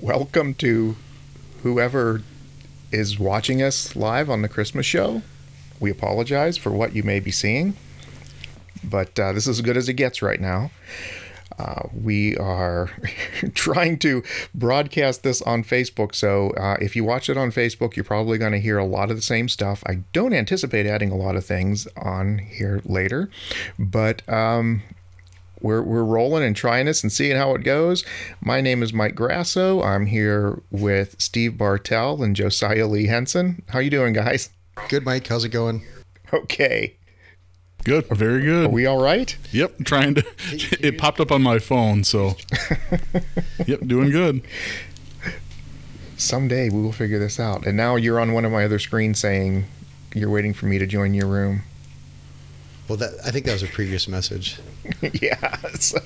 welcome to whoever is watching us live on the Christmas show. We apologize for what you may be seeing, but uh, this is as good as it gets right now. Uh, we are trying to broadcast this on Facebook. So uh, if you watch it on Facebook, you're probably going to hear a lot of the same stuff. I don't anticipate adding a lot of things on here later, but um, we're, we're rolling and trying this and seeing how it goes. My name is Mike Grasso. I'm here with Steve Bartell and Josiah Lee Henson. How you doing, guys? Good, Mike. How's it going? Okay. Good, very good. Are we all right? Yep, trying to. It popped up on my phone, so. yep, doing good. Someday we will figure this out. And now you're on one of my other screens saying you're waiting for me to join your room. Well, that I think that was a previous message. yeah, so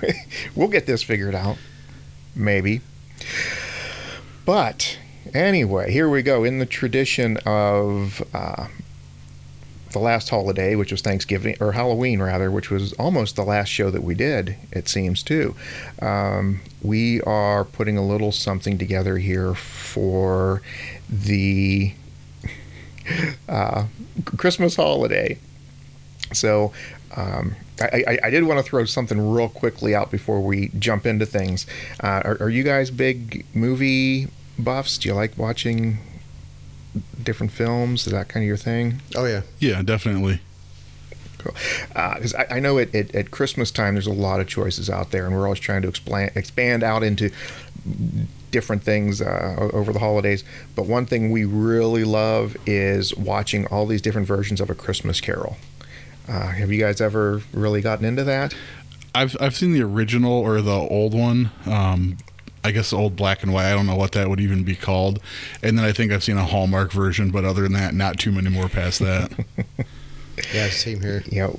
we'll get this figured out. Maybe. But anyway, here we go. In the tradition of uh, the last holiday, which was Thanksgiving or Halloween rather, which was almost the last show that we did, it seems too. Um, we are putting a little something together here for the uh, Christmas holiday. So um, I, I, I, did want to throw something real quickly out before we jump into things. Uh, are, are you guys big movie buffs? Do you like watching different films? Is that kind of your thing? Oh yeah, yeah, definitely. Cool. Because uh, I, I, know it, it, at Christmas time, there's a lot of choices out there, and we're always trying to expand expand out into different things uh, over the holidays. But one thing we really love is watching all these different versions of a Christmas Carol. Uh, have you guys ever really gotten into that? I've I've seen the original or the old one. Um, I guess old black and white. I don't know what that would even be called. And then I think I've seen a Hallmark version, but other than that, not too many more past that. yeah, same here. Yeah.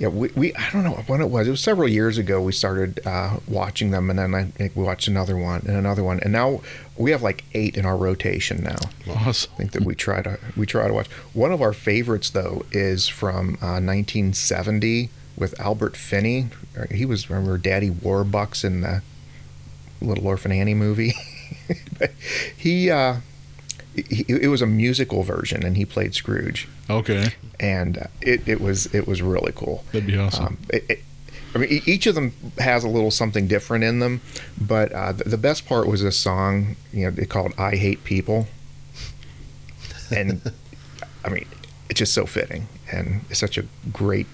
Yeah, we, we I don't know when it was. It was several years ago. We started uh, watching them, and then I think we watched another one and another one, and now we have like eight in our rotation now. Awesome. I think that we try to we try to watch. One of our favorites though is from uh, 1970 with Albert Finney. He was remember Daddy Warbucks in the Little Orphan Annie movie. he, uh, he, it was a musical version, and he played Scrooge. Okay. And uh, it, it was it was really cool. That'd be awesome. Um, it, it, I mean, each of them has a little something different in them, but uh, the, the, best part was this song. You know, they called "I Hate People," and I mean, it's just so fitting, and it's such a great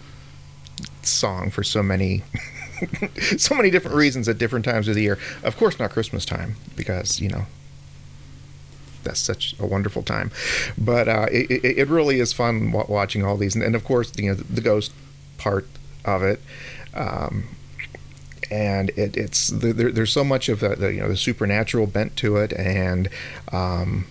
song for so many so many different reasons at different times of the year. Of course, not Christmas time because you know that's such a wonderful time. But uh, it, it, really is fun watching all these, and, and, of course, you know, the ghost part of it. Um, and it, it's there, there's so much of the, the, you know the supernatural bent to it, and um,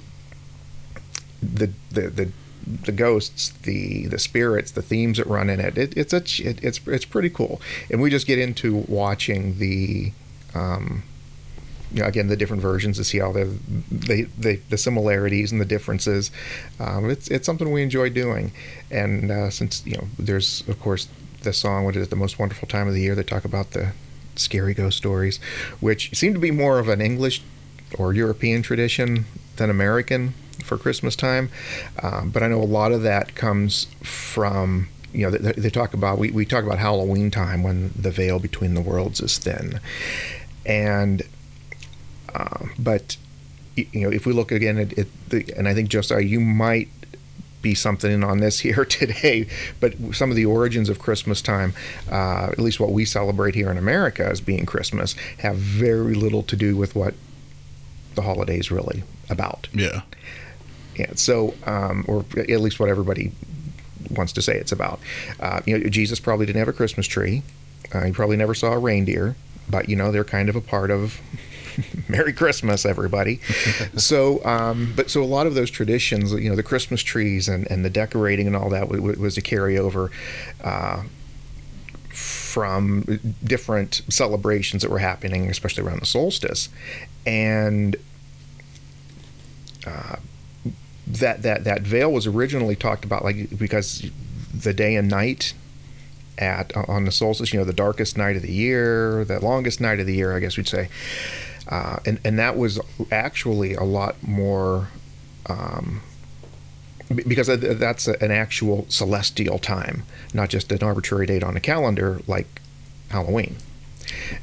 the, the the the ghosts, the the spirits, the themes that run in it. it it's a it, it's it's pretty cool, and we just get into watching the. Um, you know, again, the different versions to see all the, the the, the similarities and the differences. Um, it's it's something we enjoy doing, and uh, since you know, there's of course the song "What is the most wonderful time of the year?" They talk about the scary ghost stories, which seem to be more of an English or European tradition than American for Christmas time. Um, but I know a lot of that comes from you know they, they, talk about we, we talk about Halloween time when the veil between the worlds is thin, and uh, but you know if we look again at it, and I think Josiah you might be something on this here today, but some of the origins of Christmas time, uh, at least what we celebrate here in America as being Christmas, have very little to do with what the holidays really about. Yeah. Yeah. So, um, or at least what everybody wants to say it's about. Uh, you know, Jesus probably didn't have a Christmas tree. Uh, he probably never saw a reindeer, but you know they're kind of a part of Merry Christmas, everybody. so, um, but so a lot of those traditions, you know, the Christmas trees and, and the decorating and all that w- w- was a carryover uh, from different celebrations that were happening, especially around the solstice, and. Uh, that that that veil was originally talked about like because the day and night at on the solstice, you know, the darkest night of the year, the longest night of the year, I guess we'd say. Uh, and and that was actually a lot more. Um, because that's an actual celestial time, not just an arbitrary date on a calendar like Halloween.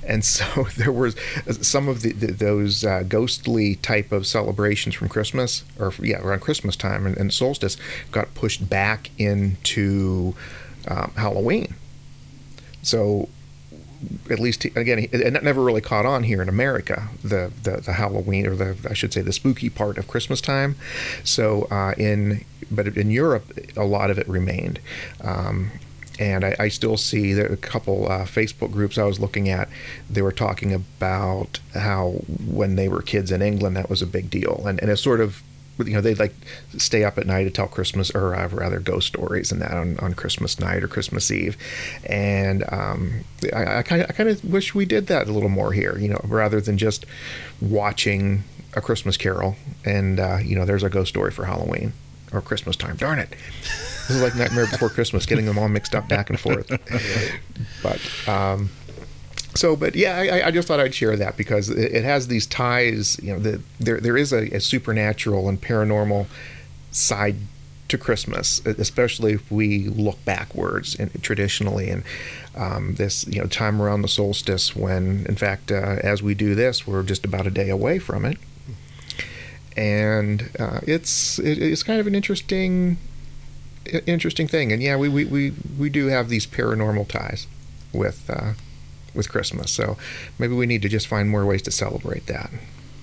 And so there was some of the, the, those uh, ghostly type of celebrations from Christmas, or yeah, around Christmas time and, and solstice, got pushed back into um, Halloween. So at least again, and that never really caught on here in America. The the, the Halloween or the I should say the spooky part of Christmas time. So uh, in but in Europe, a lot of it remained. Um, and I, I, still see a couple uh, Facebook groups I was looking at, they were talking about how when they were kids in England, that was a big deal. And, and it's sort of you know they'd like stay up at night to tell christmas or uh, rather ghost stories and that on, on christmas night or christmas eve. And um, i kind of i kind of wish we did that a little more here you know rather than just watching a christmas carol and uh, you know there's a ghost story for halloween or christmas time. Darn it! This is like nightmare before christmas getting them all mixed up back and forth. But um, so but yeah I, I, just thought i'd share that because it, has these ties you know the, there, there is a, a, supernatural and paranormal side to christmas especially if we look backwards and traditionally and um, this you know time around the solstice when in fact uh, as we do this we're just about a day away from it. And uh, it's it, it's kind of an interesting interesting thing. And yeah we, we, we, we do have these paranormal ties with uh, with Christmas. So maybe we need to just find more ways to celebrate that. In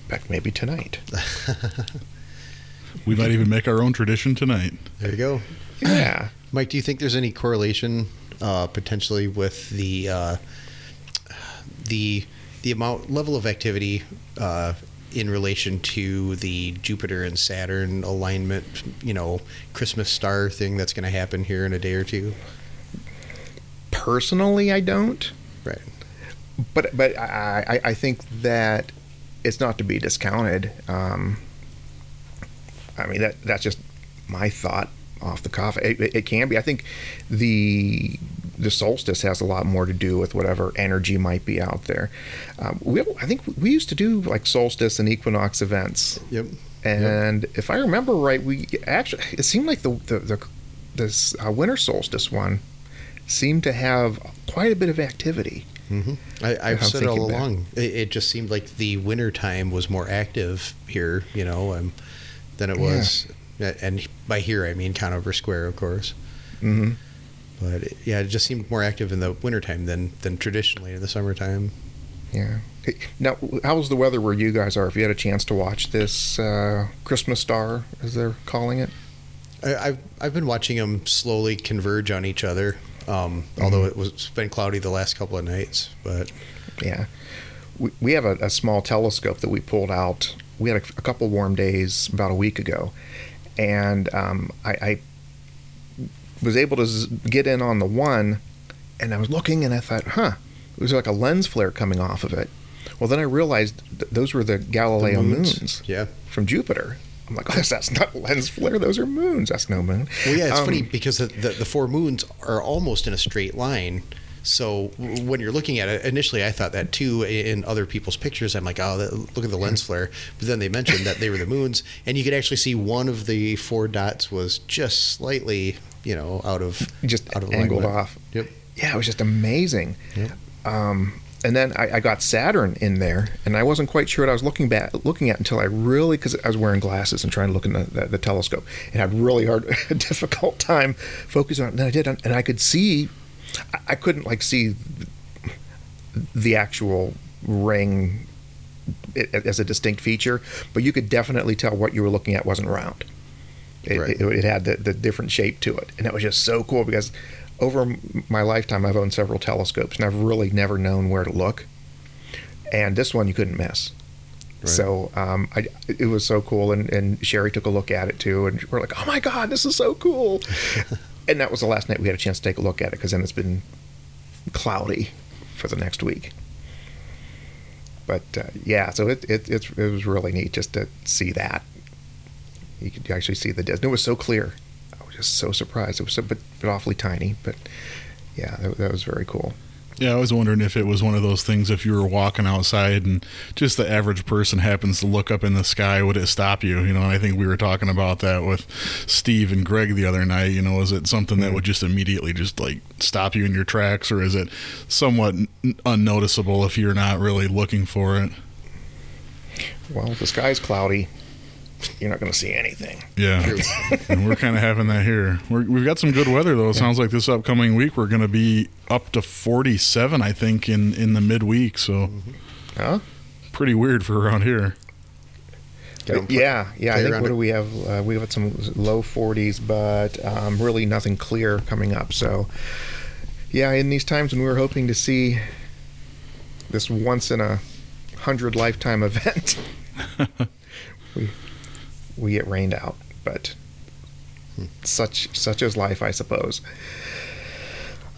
fact, maybe tonight. we might even make our own tradition tonight. There you go. Yeah. Mike, do you think there's any correlation uh, potentially with the uh, the the amount level of activity uh, in relation to the Jupiter and Saturn alignment? You know, Christmas star thing that's going to happen here in a day or two. Personally, I don't. Right but but I, I think that it's not to be discounted. Um, I mean that that's just my thought off the cuff. It, it, can be. I think the the solstice has a lot more to do with whatever energy might be out there. Um, we, I think we used to do like solstice and equinox events. Yep. And yep. if I remember right, we actually it seemed like the the, the this uh, winter solstice one seemed to have quite a bit of activity. Mm-hmm. I, have said it all along. It, it, just seemed like the winter time was more active here, you know, um, than it was. Yeah. And by here, I mean Conover Square, of course. Mm-hmm. But it, yeah, it just seemed more active in the wintertime than than traditionally in the summertime. Yeah. Now, how's the weather where you guys are? If you had a chance to watch this uh, Christmas star, as they're calling it, I, have I've been watching them slowly converge on each other. Um, mm-hmm. Although it was been cloudy the last couple of nights, but yeah, we, we have a, a small telescope that we pulled out. We had a, a couple warm days about a week ago, and um, I, I was able to z- get in on the one, and I was looking, and I thought, huh, it was like a lens flare coming off of it. Well, then I realized th- those were the Galileo the moons, moons, yeah, from Jupiter. I'm like, oh, that's not lens flare. Those are moons. That's no moon. Well, yeah, it's um, funny because the, the, the four moons are almost in a straight line. So when you're looking at it, initially I thought that too in other people's pictures. I'm like, oh, look at the lens flare. But then they mentioned that they were the moons, and you could actually see one of the four dots was just slightly, you know, out of just out of angled alignment. off. Yep. Yeah, it was just amazing. Yep. Um, and then I, I, got Saturn in there, and I wasn't quite sure what I was looking back looking at until I really because I was wearing glasses and trying to look in the, the, the telescope, and had really hard, difficult time focusing on it. And then I did, and I could see, I, I couldn't like see the actual ring as a distinct feature, but you could definitely tell what you were looking at wasn't round. It, right. it, it had the, the different shape to it, and that was just so cool because over my lifetime, I've owned several telescopes, and I've really never known where to look. And this one you couldn't miss. Right. So um, I, it was so cool, and, and Sherry took a look at it too, and we're like, "Oh my god, this is so cool!" and that was the last night we had a chance to take a look at it because then it's been cloudy for the next week. But uh, yeah, so it, it, it was really neat just to see that. You could actually see the disc. It was so clear just so surprised. It was so, but, but awfully tiny. But yeah, that, that was very cool. Yeah, I was wondering if it was one of those things if you were walking outside and just the average person happens to look up in the sky, would it stop you? You know, and I think we were talking about that with Steve and Greg the other night. You know, is it something that mm-hmm. would just immediately just like stop you in your tracks, or is it somewhat unnoticeable if you're not really looking for it? Well, if the sky's cloudy, you're not going to see anything. Yeah, and we're kind of having that here. We're, we've got some good weather though. It sounds like this upcoming week we're going to be up to 47, I think, in in the midweek. So Huh? pretty weird for around here. Get 'em put- yeah, yeah. I think what it. do we have? Uh, we have some low 40s, but um, really nothing clear coming up. So, yeah, in these times when we were hoping to see this once in a hundred lifetime event, we we get rained out. But such such is life, I suppose.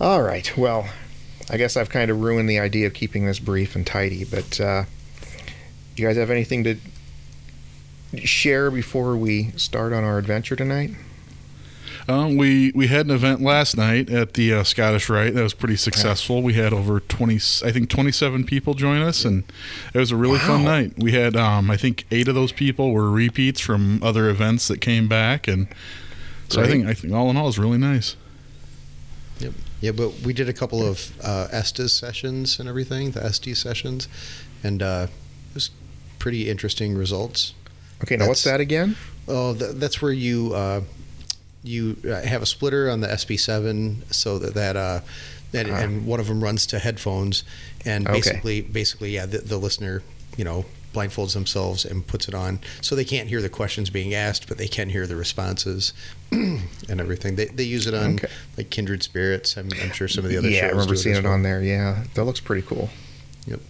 All right. Well, I guess I've kind of ruined the idea of keeping this brief and tidy. But uh, you guys have anything to share before we start on our adventure tonight? Um, we we had an event last night at the uh, Scottish Rite that was pretty successful. We had over twenty, I think twenty seven people join us, and it was a really fun night. We had um, I think eight of those people were repeats from other events that came back, and so I think I think all in all it was really nice. Yep. Yeah, but we did a couple of uh, Estes sessions and everything, the Estes sessions, and uh, it was pretty interesting results. Okay, now what's that again? Oh, th- that's where you uh, you uh, have a splitter on the SB7, so that that uh, and, Ah. and one of them runs to headphones, and Okay. basically, basically, yeah, the, the listener, you know, blindfolds themselves and puts it on, so they can't hear the questions being asked, but they can hear the responses and everything. They they use it on Okay. like Kindred Spirits. I'm, I'm sure some of the other yeah, shows. I remember seeing it well. on there. Yeah, that looks pretty cool. Yep.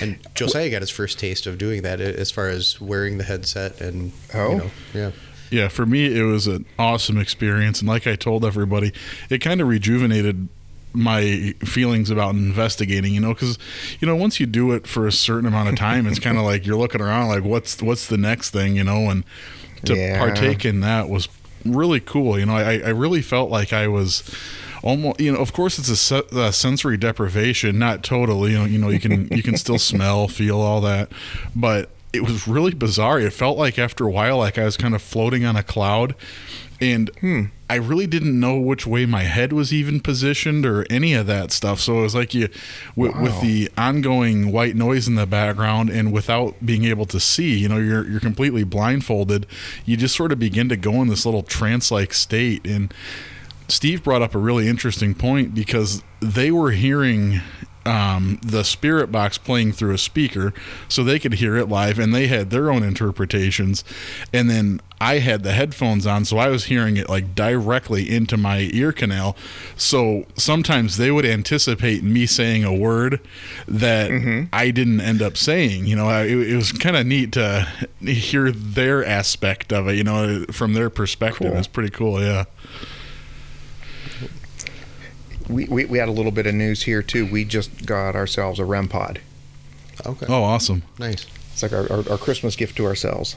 And Josiah got his first taste of doing that as far as wearing the headset and Oh. you know, yeah. Yeah, for me it was an awesome experience, and like I told everybody, it kind of rejuvenated my feelings about investigating. You know, because you know once you do it for a certain amount of time, it's kind of like you're looking around like what's what's the next thing, you know, and to Yeah. partake in that was really cool. You know, I, I really felt like I was almost you know of course it's a, se- a sensory deprivation not totally you know you know you can you can still smell feel all that but it was really bizarre. It felt like after a while like i was kind of floating on a cloud. And hmm. i really didn't know which way my head was even positioned or any of that stuff. So it was like you with, with the ongoing white noise in the background and without being able to see you know you're you're completely blindfolded you just sort of begin to go in this little trance like state. And Steve brought up a really interesting point because they were hearing um, the spirit box playing through a speaker so they could hear it live and they had their own interpretations. And then i had the headphones on so i was hearing it like directly into my ear canal. So sometimes they would anticipate me saying a word that i didn't end up saying you know? It, it was kind of neat to hear their aspect of it you know from their perspective. Cool. it's pretty cool yeah We, we, we had a little bit of news here too. We just got ourselves a REM pod. Okay. oh awesome Nice. It's like our, our, our Christmas gift to ourselves.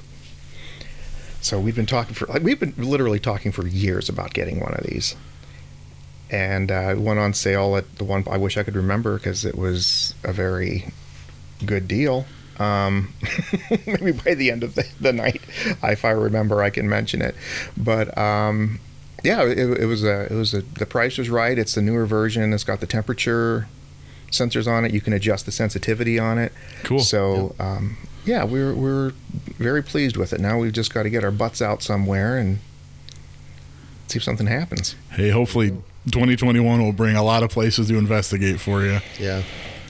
So we've been talking for like we've been literally talking for years about getting one of these, and uh, it went on sale at the one I wish I could remember because it was a very good deal. Um, maybe by the end of the, the night, if I remember, I can mention it. But um, yeah, it, it was a it was a the price was right. It's the newer version. It's got the temperature sensors on it. You can adjust the sensitivity on it. cool So um, yeah, we're we're very pleased with it. Now we've just got to get our butts out somewhere and see if something happens. Hey, hopefully 2021 will bring a lot of places to investigate for you. Yeah.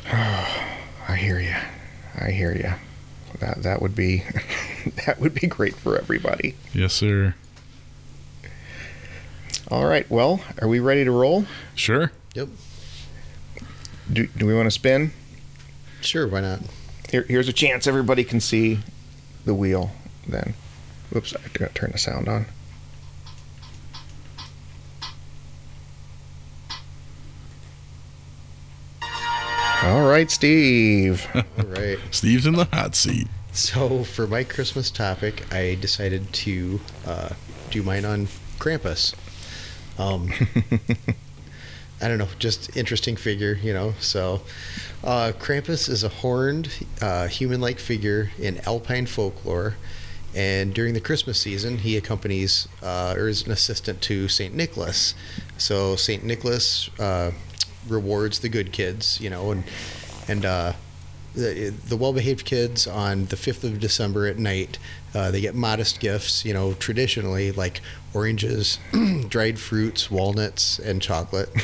I hear you. I hear you. That that would be that would be great for everybody. Yes, sir. All right. Well, are we ready to roll? Sure. Yep. Do, do we want to spin? Sure. Why not? Here, here's a chance everybody can see the wheel. Then, whoops, I got to turn the sound on. All right, Steve. All right. Steve's in the hot seat. So for my Christmas topic, I decided to uh, do mine on Krampus. Um, I don't know, just interesting figure, you know. So, uh, Krampus is a horned, uh, human-like figure in Alpine folklore, and during the Christmas season, he accompanies uh, or is an assistant to Saint Nicholas. So Saint Nicholas uh, rewards the good kids, you know, and and uh, the, the well-behaved kids on the 5th of December at night, uh, they get modest gifts, you know, traditionally like oranges, dried fruits, walnuts, and chocolate.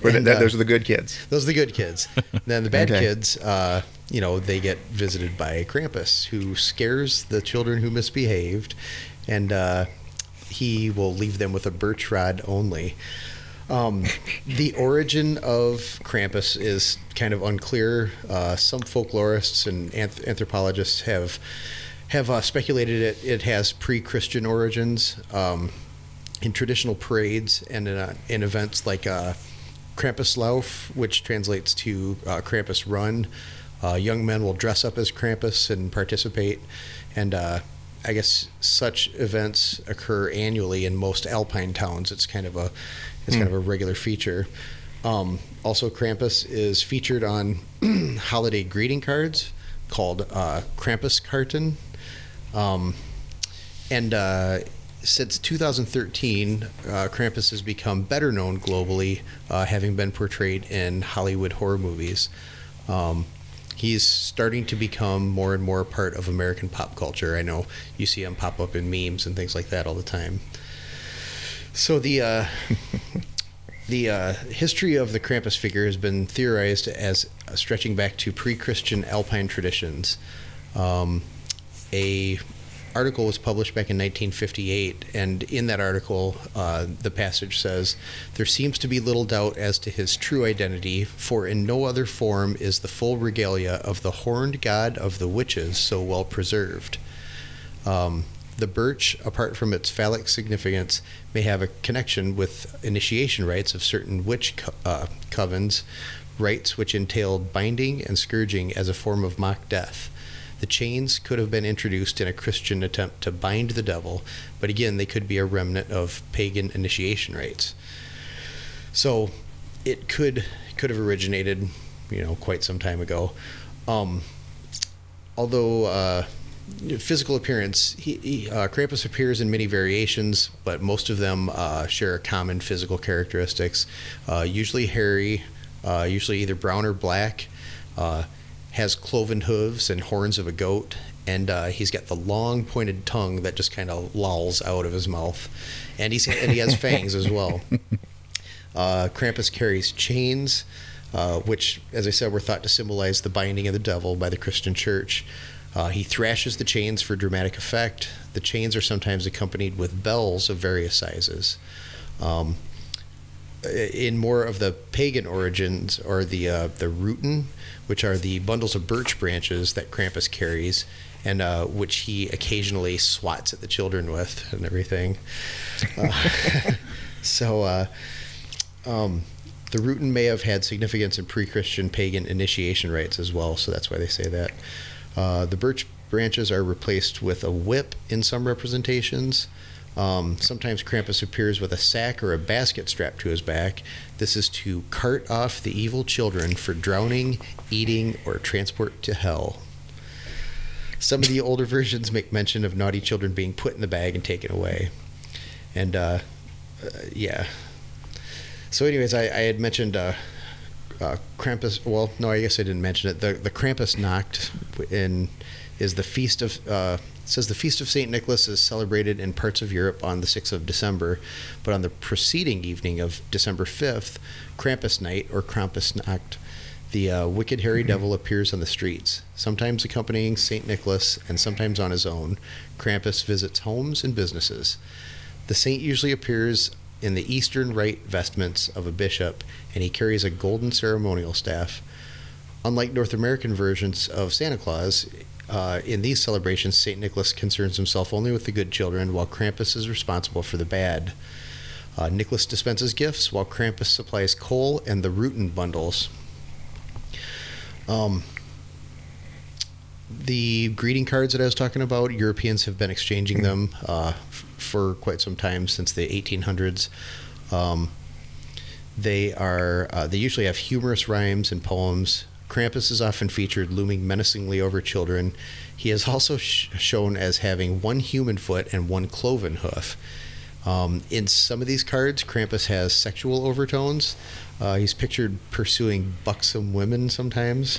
And, that, uh, those are the good kids. those are the good kids. then the bad Okay. kids, uh, you know, they get visited by Krampus, who scares the children who misbehaved, and uh, he will leave them with a birch rod only. Um, the origin of Krampus is kind of unclear. Uh, some folklorists and anth- anthropologists have have uh, speculated it. It has pre-Christian origins um, in traditional parades and in, uh, in events like uh, Krampuslauf, which translates to uh, Krampus Run. Uh, young men will dress up as Krampus and participate, and uh, I guess such events occur annually in most alpine towns. It's kind of a it's kind of a regular feature. Um, also, Krampus is featured on holiday greeting cards called uh, Krampus. Um, and uh, since 2013, uh, Krampus has become better known globally, uh, having been portrayed in Hollywood horror movies. Um, he's starting to become more and more a part of American pop culture. I know you see him pop up in memes and things like that all the time. So the uh, the uh, history of the Krampus figure has been theorized as stretching back to pre-Christian Alpine traditions. Um, a article was published back in 1958, and in that article, uh, the passage says, "There seems to be little doubt as to his true identity, for in no other form is the full regalia of the horned god of the witches so well preserved." Um, the birch, apart from its phallic significance, may have a connection with initiation rites of certain witch co- uh, covens, rites which entailed binding and scourging as a form of mock death. The chains could have been introduced in a Christian attempt to bind the devil, but again, they could be a remnant of pagan initiation rites. So, it could could have originated, you know, quite some time ago. Um, although uh, physical appearance, he, he, uh, Krampus appears in many variations, but most of them uh, share common physical characteristics. Uh, usually hairy, uh, usually either brown or black. Has cloven hooves and horns of a goat, and uh, he's got the long pointed tongue that just kind of lolls out of his mouth, and he's and he has fangs as well. Uh, Krampus carries chains, uh, which, as I said, were thought to symbolize the binding of the devil by the Christian Church. Uh, he thrashes the chains for dramatic effect. The chains are sometimes accompanied with bells of various sizes. Um, in more of the pagan origins, or the uh, the ruten, which are the bundles of birch branches that Krampus carries, and uh, which he occasionally swats at the children with and everything. Uh, so, uh, um, the ruten may have had significance in pre-Christian pagan initiation rites as well, so that's why they say that. Uh, the birch branches are replaced with a whip in some representations. Um, sometimes Krampus appears with a sack or a basket strapped to his back. This is to cart off the evil children for drowning, eating, or transport to hell. Some of the older versions make mention of naughty children being put in the bag and taken away. And uh, uh, yeah. So, anyways, I, I had mentioned uh, uh, Krampus. Well, no, I guess I didn't mention it. The the Krampus Nacht in is the feast of. It says the feast of Saint Nicholas is celebrated in parts of Europe on the sixth of December, but on the preceding evening of December fifth, Krampus night or Krampusnacht, the uh, wicked hairy devil appears on the streets, sometimes accompanying Saint Nicholas and sometimes on his own. Krampus visits homes and businesses. The saint usually appears in the eastern rite vestments of a bishop, and he carries a golden ceremonial staff. Unlike North American versions of Santa Claus, uh, in these celebrations, St. Nicholas concerns himself only with the good children, while Krampus is responsible for the bad. Uh, Nicholas dispenses gifts, while Krampus supplies coal and the ruten bundles. Um, the greeting cards that I was talking about, Europeans have been exchanging them uh, f- for quite some time since the 1800s. Um, They are uh, they usually have humorous rhymes and poems. Krampus is often featured looming menacingly over children. He is also sh- shown as having one human foot and one cloven hoof. Um, in some of these cards, Krampus has sexual overtones. Uh, he's pictured pursuing buxom women sometimes.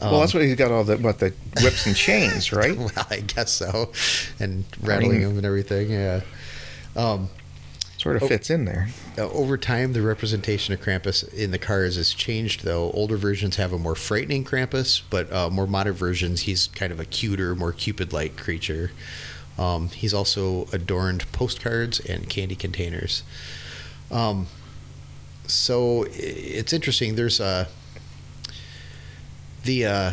well, that's what he's got all the what the whips and chains, right? well, I guess so, and rattling mean- them and everything. Yeah. Um, Sort of Oh. fits in there. uh, over time, the representation of Krampus in the cars has changed, though. Older versions have a more frightening Krampus, but uh, more modern versions, he's kind of a cuter, more Cupid like creature. Um, he's also adorned postcards and candy containers. Um, so it's interesting. There's uh, the uh,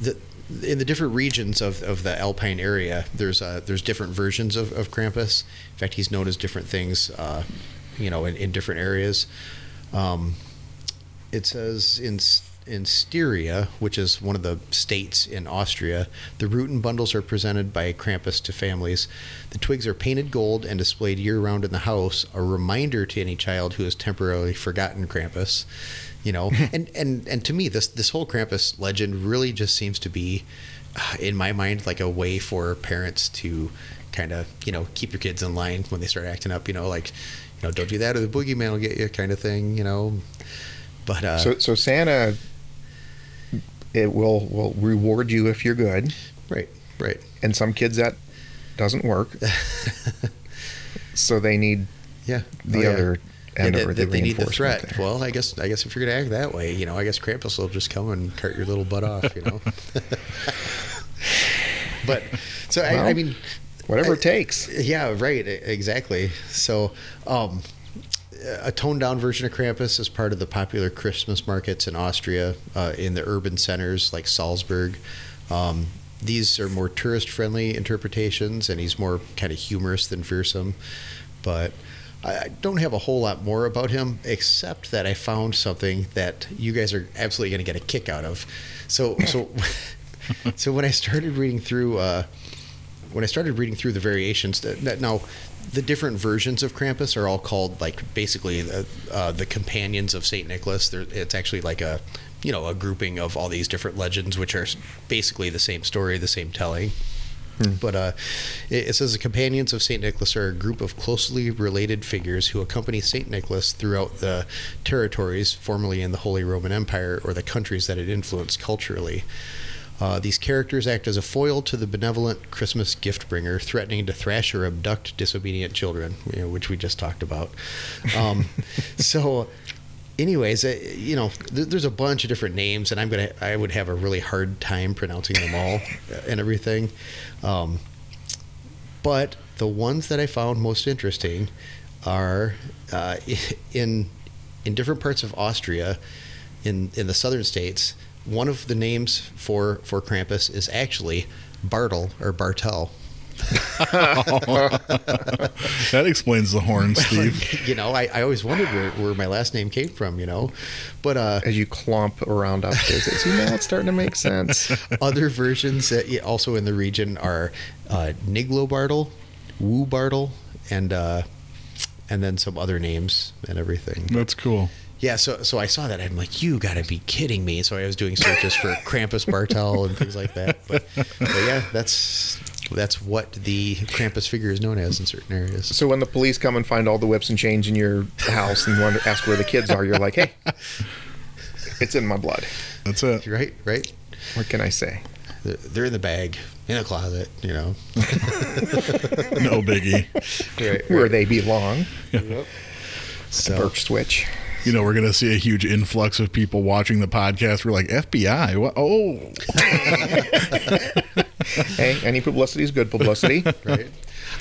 the in the different regions of, of the Alpine area, there's uh, there's different versions of, of Krampus. In fact, he's known as different things, uh, you know, in, in different areas. Um, it says in in Styria, which is one of the states in Austria, the ruten bundles are presented by Krampus to families. The twigs are painted gold and displayed year round in the house, a reminder to any child who has temporarily forgotten Krampus. You know, and, and and to me, this this whole Krampus legend really just seems to be, uh, in my mind, like a way for parents to kind of you know keep your kids in line when they start acting up. You know, like you know, don't do that or the boogeyman will get you, kind of thing. You know, but uh, So so Santa it will will reward you if you're good. right, right. And some kids that doesn't work. so they need Yeah, the Oh, yeah. Other Yeah, that, that they need the threat. there. Well, I guess I guess if you're gonna act that way, you know, I guess Krampus will just come and cart your little butt off, you know. but so I, I mean, Whatever I- it takes. yeah, right, exactly. So, um, a toned down version of Krampus is part of the popular Christmas markets in Austria, uh, in the urban centers like Salzburg. Um, these are more tourist friendly interpretations, and he's more kind of humorous than fearsome. But I don't have a whole lot more about him, except that I found something that you guys are absolutely going to get a kick out of. So, so, so when I started reading through. Uh, when I started reading through the variations, that, that now the different versions of Krampus are all called like basically the, uh, the companions of Saint Nicholas. There, it's actually like a you know a grouping of all these different legends, which are basically the same story, the same telling. But uh, it, it says the companions of Saint Nicholas are a group of closely related figures who accompany Saint Nicholas throughout the territories formerly in the Holy Roman Empire or the countries that it influenced culturally. Uh, these characters act as a foil to the benevolent Christmas gift bringer, threatening to thrash or abduct disobedient children, you know, which we just talked about. Um, so, anyways, uh, you know, th- there's a bunch of different names, and I'm gonna, I would have a really hard time pronouncing them all uh, and everything. Um, but the ones that I found most interesting are uh, in in different parts of Austria, in in the southern states. One of the names for for Krampus is actually Bartel or Bartel. that explains the horn, Steve. you know, I, I always wondered where, where my last name came from. You know, but uh, As you clomp around upstairs, it's now it's starting to make sense. other versions that also in the region are uh, Niglo Bartle, Woo Bartle, and uh, and then some other names and everything. That's cool. Yeah, so so I saw that I'm like, you got to be kidding me. So I was doing searches for Krampus Bartel and things like that. But, but yeah, that's that's what the Krampus figure is known as in certain areas. So when the police come and find all the whips and chains in your house and want to ask where the kids are, you're like, hey, it's in my blood. That's it. Right, right. What can I say? They're- They're in the bag, in a closet, you know. No biggie. Right, Where they belong. So, Birch switch. You know, we're going to see a huge influx of people watching the podcast. We're like, FBI? What? Oh, Hey, any publicity is good publicity. right.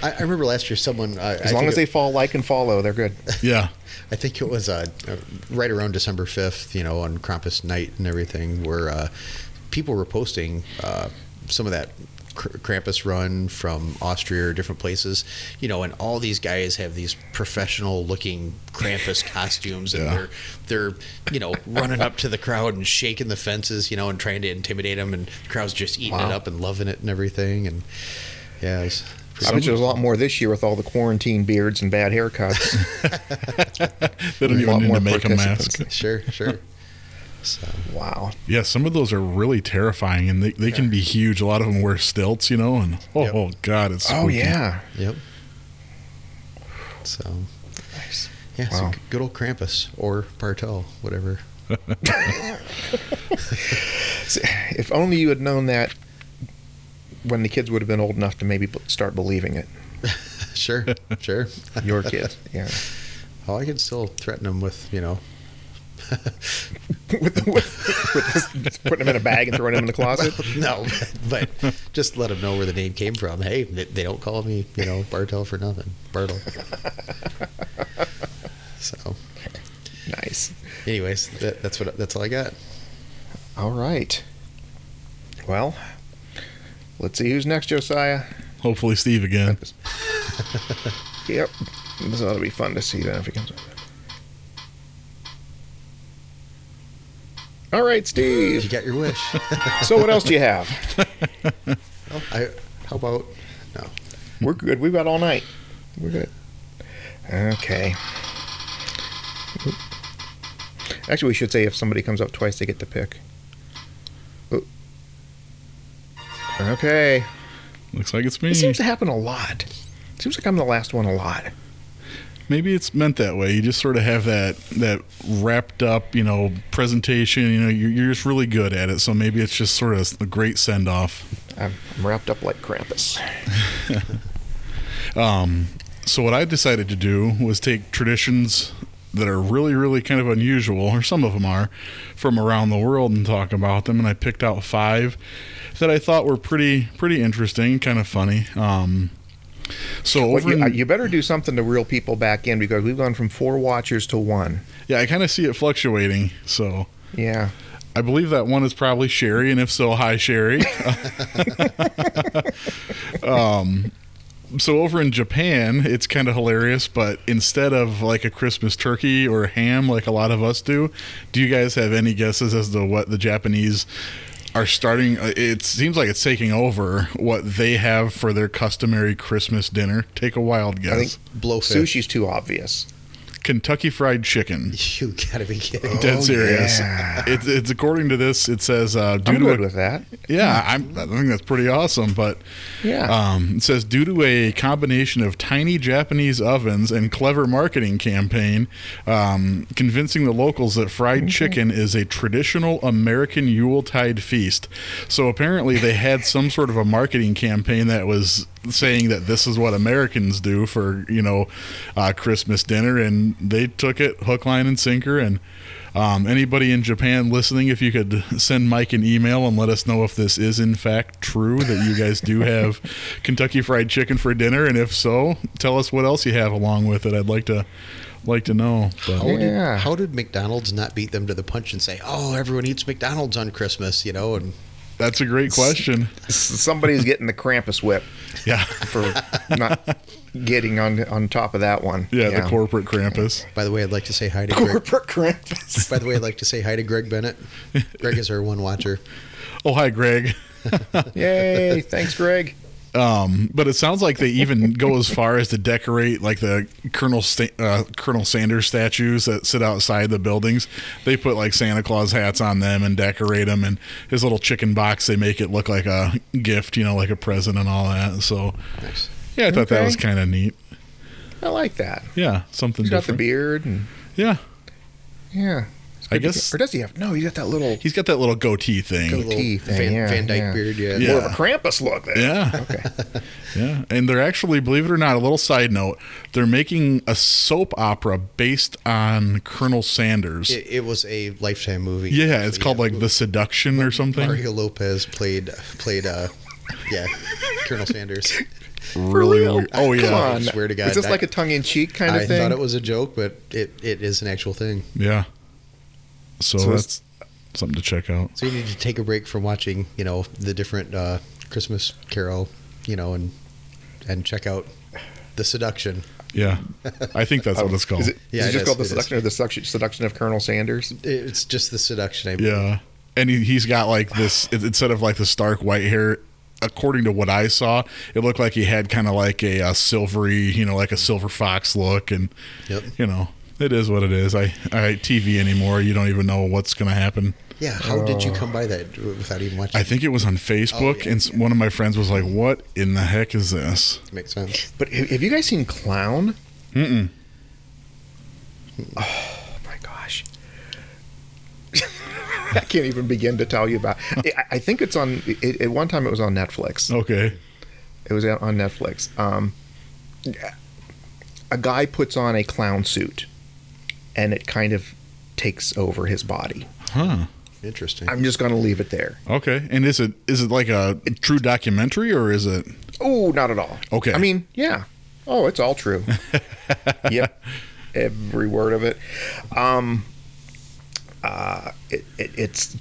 I, I remember last year someone. Uh, As long as they fall like and follow, they're good. yeah. I think it was uh, uh, right around December 5th, you know, on Krampus night and everything, where uh, people were posting uh, some of that Kr- Krampus run from Austria or different places, you know, and all these guys have these professional looking Krampus costumes and Yeah. they're, they're, you know, running up to the crowd and shaking the fences, you know, and trying to intimidate them and the crowd's just eating it up and loving it and everything. And yeah, it's I bet you there's a lot more this year with all the quarantine beards and bad haircuts. They don't A lot even need more to make a mask. Sure, sure. So wow. Yeah, some of those are really terrifying, and they, they can be huge. A lot of them wear stilts, you know, and oh, Yep. oh god, it's Oh yeah. yep. So Nice. yeah, so Wow. g- good old Krampus or Bartel, whatever. If only you had known that when the kids would have been old enough to maybe start believing it. Sure, sure. Your kids, yeah. Oh, I can still threaten them with you know. with, the, with, with this, putting them in a bag and throwing them in the closet. no, but just let them know where the name came from. Hey, they, they don't call me, you know, Bartel for nothing. Bartle. so, Nice. anyways, that, that's what that's all I got. All right. Well, let's see who's next, Josiah. Hopefully, Steve again. Yep. This ought to be fun to see then if he comes up. All right, Steve. You got your wish. So what else do you have? Oh, I, how about no? We're good. We've got all night. We're good. Okay. Actually, we should say if somebody comes up twice, they get to pick. Oop. Okay. Looks like it's me. It seems to happen a lot. Seems like I'm the last one a lot. Maybe it's meant that way. You just sort of have that that wrapped up, you know, presentation. You know, you're, you're just really good at it. So maybe it's just sort of a great send off. I'm, I'm wrapped up like Krampus. Um, so what I decided to do was take traditions that are really, really kind of unusual, or some of them are, from around the world and talk about them. And I picked out five that I thought were pretty, pretty interesting, kind of funny. Um, so Well, you, in, uh, you better do something to reel people back in because we've gone from four watchers to one. yeah, I kind of see it fluctuating. So Yeah. I believe that one is probably Sherry, and if so, hi Sherry. um, so over in Japan, it's kind of hilarious, but instead of like a Christmas turkey or ham like a lot of us do, do you guys have any guesses as to what the Japanese are starting? uh, It seems like it's taking over what they have for their customary Christmas dinner. Take a wild guess. I think Blowfish. sushi's too obvious. Kentucky Fried Chicken. You gotta be kidding. Dead Oh, serious. yeah. It's, it's according to this. It says uh, due I'm to good a, with that. Yeah, I'm, I think that's pretty awesome. But Yeah. um, it says due to a combination of tiny Japanese ovens and clever marketing campaign, um, convincing the locals that fried chicken is a traditional American Yuletide feast. So apparently they had some sort of a marketing campaign that was saying that this is what Americans do for you know uh, Christmas dinner, and they took it hook, line, and sinker and. Um, anybody in Japan listening, if you could send Mike an email and let us know if this is in fact true that you guys do have Kentucky Fried Chicken for dinner, and if so, tell us what else you have along with it. I'd like to like to know. But How, Yeah. did, how did McDonald's not beat them to the punch and say, "Oh, everyone eats McDonald's on Christmas," you know? And that's a great question. Somebody's getting the Krampus whip Yeah, for not getting on on top of that one. yeah, the corporate Krampus. by the way, I'd like to say hi to Greg. corporate Krampus. By the way, I'd like to say hi to Greg Bennett. Greg is our one watcher. Oh, hi, Greg. Yay! Thanks, Greg. Um, but it sounds like they even go as far as to decorate like the Colonel Sta- uh, Colonel Sanders statues that sit outside the buildings. They put like Santa Claus hats on them and decorate them, and his little chicken box. They make it look like a gift, you know, like a present and all that. So Nice. yeah, I thought that was kind of neat. I like that. Yeah, something He's got the beard and Yeah, yeah. It's I good guess- or does he have? No, he's got that little he's got that little goatee thing. Got a little teeth thing, Van, yeah, Van Dyke yeah. beard, yeah. Yeah. more of a Krampus look there. Yeah. Okay. Yeah, and they're actually, believe it or not, a little side note, they're making a soap opera based on Colonel Sanders. It, it was a lifetime movie. yeah, it's actually, called yeah. like The Seduction or something. Mario Lopez played played uh yeah Colonel Sanders. really real? weird. Oh Come yeah, on. I swear to God, Is this I- like a tongue-in-cheek kind of I thing? I thought it was a joke, but it, it is an actual thing. yeah. So, So that's something to check out. So you need to take a break from watching, you know, the different uh, Christmas Carol, you know, and and check out the seduction. Yeah, I think that's what Oh, it's called. Is it, Yeah, is it it just is, called the it is. seduction or the seduction, seduction of Colonel Sanders? It's just the seduction. I believe. yeah, and he, he's got like this instead of like the stark white hair. according to what I saw, it looked like he had kind of like a, uh silvery, you know, like a silver fox look, and Yep. you know, it is what it is. I I TV anymore. You don't even know what's going to happen. Yeah. How did you come by that without even watching? I think it was on Facebook, yeah, and s one of my friends was like, "What in the heck is this?" Makes sense. But have have you guys seen Clown? Mm-mm. Oh my gosh. I can't even begin to tell you about. I I think it's on. It, at one time, it was on Netflix. Okay. It was on Netflix. Um, a guy puts on a clown suit, and it kind of takes over his body. Huh. Interesting. I'm just going to leave it there. Okay. And is it is it like a true documentary or is it? Oh, not at all. Okay. I mean, yeah. Oh, it's all true. yep. Every word of it. Um, uh, it, it, it's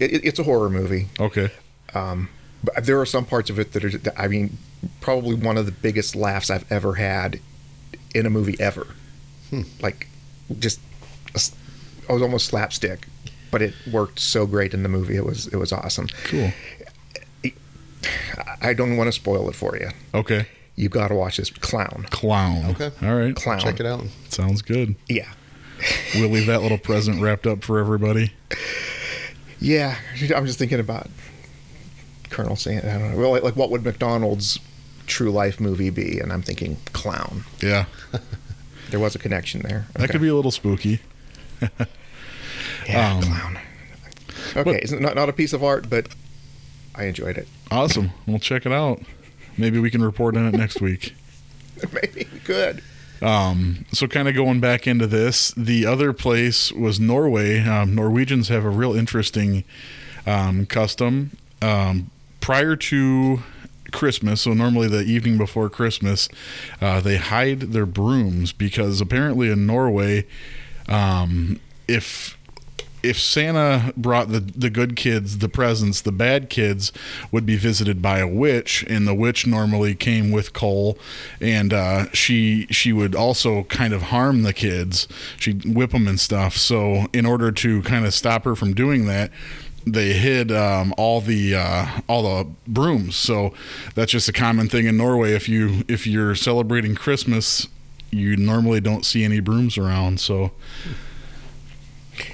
it, it's a horror movie. Okay. Um, but there are some parts of it that are, that- I mean, probably one of the biggest laughs I've ever had in a movie ever. Like, just, I was almost slapstick, but it worked so great in the movie. It was, it was awesome. Cool. I don't want to spoil it for you. Okay. You got to watch this clown. Clown. Okay. All right. Clown. Check it out. Sounds good. Yeah. We'll leave that little present wrapped up for everybody. Yeah, I'm just thinking about Colonel Sanders. I don't know. Well, like, like what would McDonald's true life movie be? And I'm thinking clown. Yeah. There was a connection there. That could be a little spooky. yeah, um, clown. Okay, it's not not a piece of art, but I enjoyed it. Awesome. We'll check it out. Maybe we can report on it next week. Maybe could. Um, so, kind of going back into this, the other place was Norway. Um, Norwegians have a real interesting um, custom. Um, prior to Christmas, so normally the evening before Christmas, uh, they hide their brooms because apparently in Norway, um, if if Santa brought the the good kids the presents, the bad kids would be visited by a witch, and the witch normally came with coal, and uh, she she would also kind of harm the kids. She'd whip them and stuff. So in order to kind of stop her from doing that. They hid um, all the uh, all the brooms, so that's just a common thing in Norway. If you if you're celebrating Christmas, you normally don't see any brooms around. So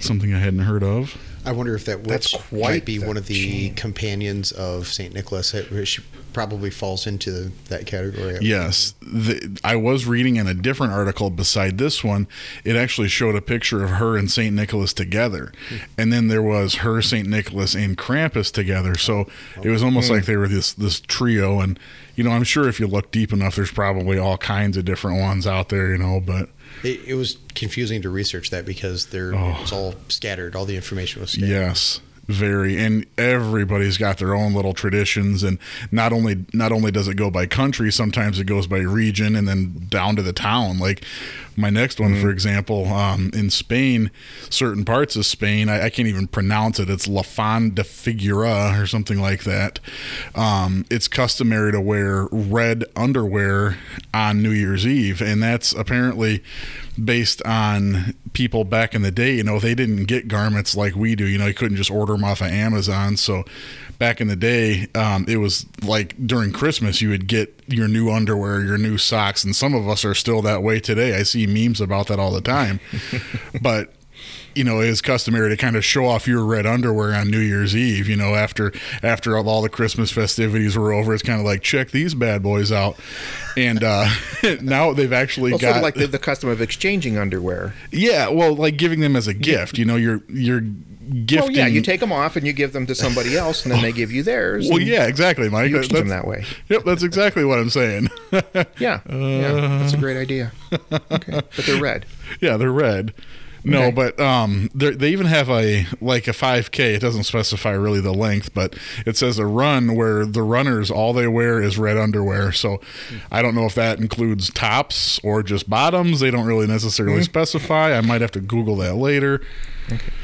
something I hadn't heard of. I wonder if that That's quite might be the one of the chain. companions of Saint Nicholas. She probably falls into that category. Yes, the, I was reading in a different article beside this one. It actually showed a picture of her and Saint Nicholas together, hmm. and then there was her, Saint Nicholas, and Krampus together. So it was almost hmm. like they were this this trio. And you know, I'm sure if you look deep enough, there's probably all kinds of different ones out there. You know, but It, it was confusing to research that because they're Oh. it was all scattered. All the information was scattered. Yes, very, and everybody's got their own little traditions, and not only not only does it go by country, sometimes it goes by region, and then down to the town. Like my next one, for example, um, in Spain, certain parts of Spain, I, I can't even pronounce it. It's La Fan de Figura or something like that. Um, it's customary to wear red underwear on New Year's Eve, and that's apparently based on people back in the day. You know, they didn't get garments like we do. You know, you couldn't just order them off of Amazon. So back in the day, um, it was like during Christmas, you would get your new underwear, your new socks, and some of us are still that way today. I see memes about that all the time. but you know, it's customary to kind of show off your red underwear on New Year's Eve. You know, after after all the Christmas festivities were over, it's kind of like check these bad boys out. And uh, now they've actually Well, got sort of like the, the custom of exchanging underwear. yeah, well, like giving them as a gift. You know, you're you're gifting. Well, yeah, you take them off and you give them to somebody else, and then they give you theirs. Well, yeah, exactly, Mike. you That- them that's- that way. Yep, that's exactly what I'm saying. Yeah, yeah, that's a great idea. Okay, but they're red. yeah, they're red. No, Okay. but um, they even have a like a 5K. It doesn't specify really the length, but it says a run where the runners all they wear is red underwear. So I don't know if that includes tops or just bottoms. They don't really necessarily Mm-hmm. specify. I might have to Google that later.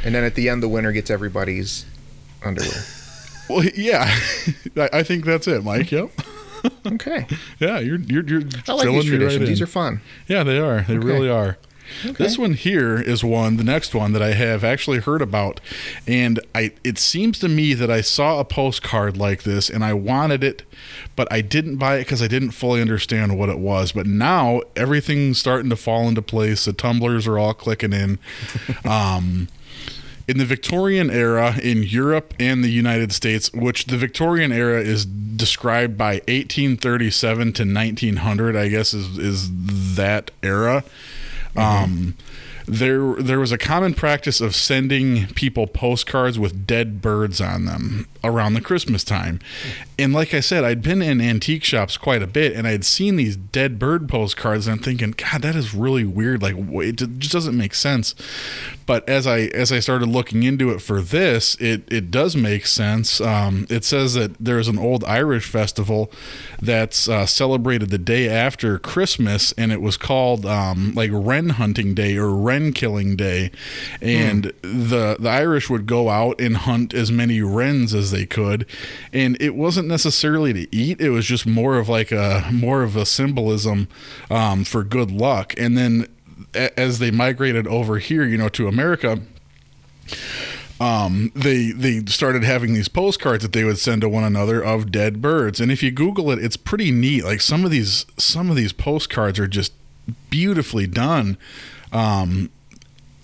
And then at the end, the winner gets everybody's underwear. Well, yeah, I think that's it, Mike. Yep. Okay, Yeah, you're you're you're I like these me right. These are fun. Yeah, they are. They really are. This one here is one, the next one that I have actually heard about, and I. It seems to me that I saw a postcard like this, and I wanted it, but I didn't buy it because I didn't fully understand what it was. But now everything's starting to fall into place. The tumblers are all clicking in. um, in the Victorian era in Europe and the United States, which the Victorian era is described by 1837 to 1900, I guess is is that era. Um, there there was a common practice of sending people postcards with dead birds on them around the Christmas time. And like I said, I'd been in antique shops quite a bit and I'd seen these dead bird postcards and I'm thinking, God, that is really weird. Like it just doesn't make sense. But as I as I started looking into it for this, it it does make sense. Um, it says that there's an old Irish festival that's uh, celebrated the day after Christmas, and it was called um, like Wren Hunting Day or Wren Killing Day, and the the Irish would go out and hunt as many wrens as they could, and it wasn't necessarily to eat; it was just more of like a more of a symbolism um, for good luck, and then a- as they migrated over here, you know, to America, um, they they started having these postcards that they would send to one another of dead birds. And if you Google it, it's pretty neat. Like some of these some of these postcards are just beautifully done. Um,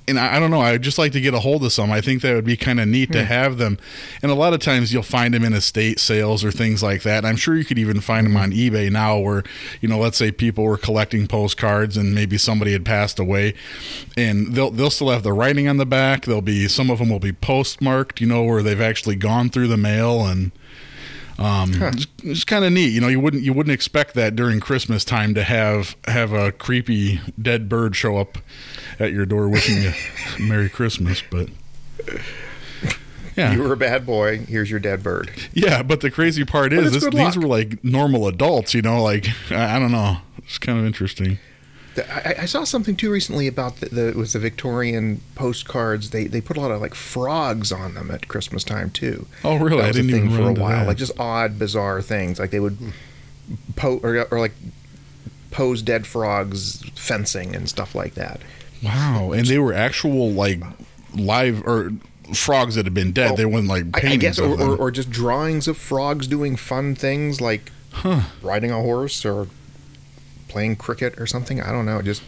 and I, I don't know. I'd just like to get a hold of some. I think that would be kind of neat to hmm. have them. And a lot of times you'll find them in estate sales or things like that. And I'm sure you could even find them hmm. on eBay now, where you know, let's say people were collecting postcards and maybe somebody had passed away, and they'll they'll still have the writing on the back. There'll be some of them will be postmarked, you know, where they've actually gone through the mail and. Um, it's, it's kind of neat, you know. You wouldn't you wouldn't expect that during Christmas time to have have a creepy dead bird show up at your door wishing you Merry Christmas, but yeah, You were a bad boy. Here's your dead bird. yeah. But the crazy part is, this, these were like normal adults, you know. Like I, I don't know, it's kind of interesting. I, I saw something too recently about the, the it was the Victorian postcards. They they put a lot of like frogs on them at Christmas time too. Oh, really? That I was didn't a thing even for a while. that. Like just odd, bizarre things. Like they would po or, or like pose dead frogs fencing and stuff like that. Wow, and they were actual like live or frogs that had been dead. Oh, they weren't like I, I paintings guess, or, or, or just drawings of frogs doing fun things like riding a horse or playing cricket or something. I don't know. Just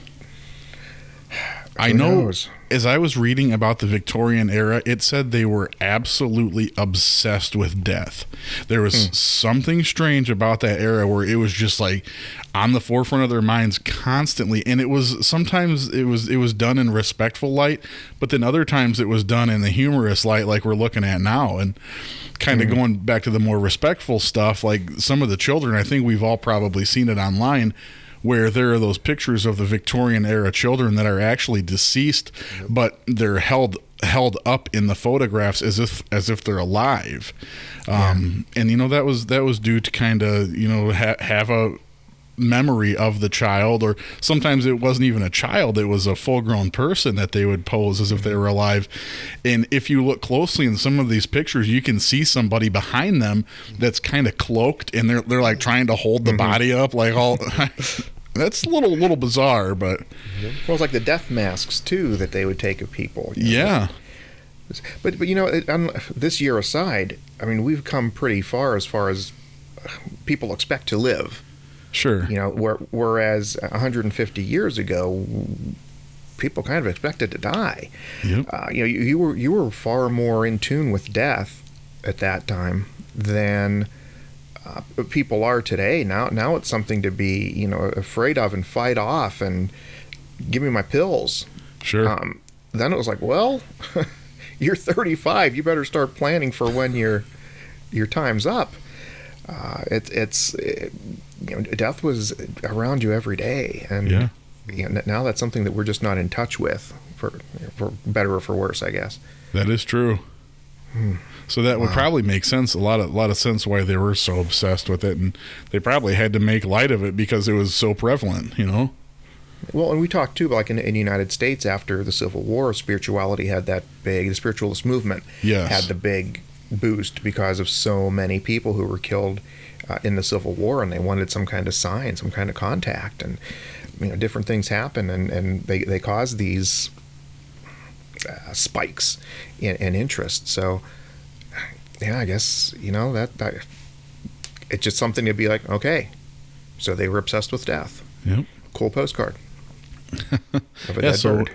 I know knows? as I was reading about the Victorian era, it said they were absolutely obsessed with death. There was hmm. something strange about that era where it was just like on the forefront of their minds constantly and it was sometimes it was it was done in respectful light, but then other times it was done in the humorous light like we're looking at now and kind of hmm. going back to the more respectful stuff like some of the children, I think we've all probably seen it online where there are those pictures of the Victorian era children that are actually deceased, but they're held held up in the photographs as if as if they're alive. Um, And you know that was that was due to kind of you know ha- have a memory of the child or sometimes it wasn't even a child it was a full grown person that they would pose as if they mm-hmm. were alive. And if you look closely in some of these pictures you can see somebody behind them mm-hmm. that's kind of cloaked and they're they're like trying to hold the mm-hmm. body up like all that's a little little bizarre but well, it's like the death masks too that they would take of people. you know. yeah But but you know, it, um, this year aside, I mean, we've come pretty far as far as people expect to live. sure You know, where, whereas 150 years ago, people kind of expected to die. Yep. Uh, you know, you, you were you were far more in tune with death at that time than uh, people are today. Now now it's something to be you know afraid of and fight off and give me my pills. sure Um, then it was like, well, you're 35. You better start planning for when your your time's up. Uh, it, it's it, you know, death was around you every day, and Yeah. you know, now that's something that we're just not in touch with, for for better or for worse, I guess. That is true. So that would probably make sense. A lot of lot of sense why they were so obsessed with it, and they probably had to make light of it because it was so prevalent. You know. Well, and we talked too, like in, in the United States after the Civil War, spirituality had that big, the spiritualist movement Yes. had the big boost because of so many people who were killed uh, in the Civil War, and they wanted some kind of sign, some kind of contact, and you know different things happen and and they they cause these uh, spikes in, in interest. So yeah, I guess you know that that it's just something to be like okay. So they were obsessed with death. Yep. Cool postcard. of a Yeah, dead so bird.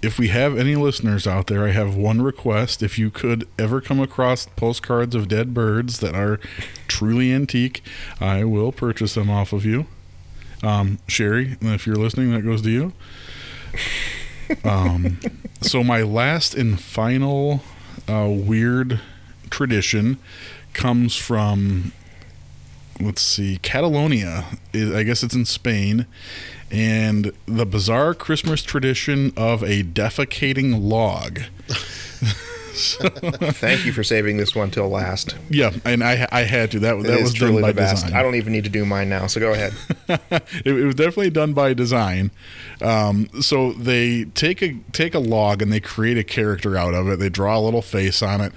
if we have any listeners out there, I have one request. If you could ever come across postcards of dead birds that are truly antique, I will purchase them off of you. Um, Sherry, if you're listening, that goes to you. Um, so my last and final uh, weird tradition comes from let's see catalonia. I- i guess it's in spain. And the bizarre christmas tradition of a defecating log Thank you for saving this one till last. yeah and i i had to that, It that is was done truly by the best. design I don't even need to do mine now, so go ahead. it, it was definitely done by design. Um, so they take a take a log and they create a character out of it. They draw a little face on it.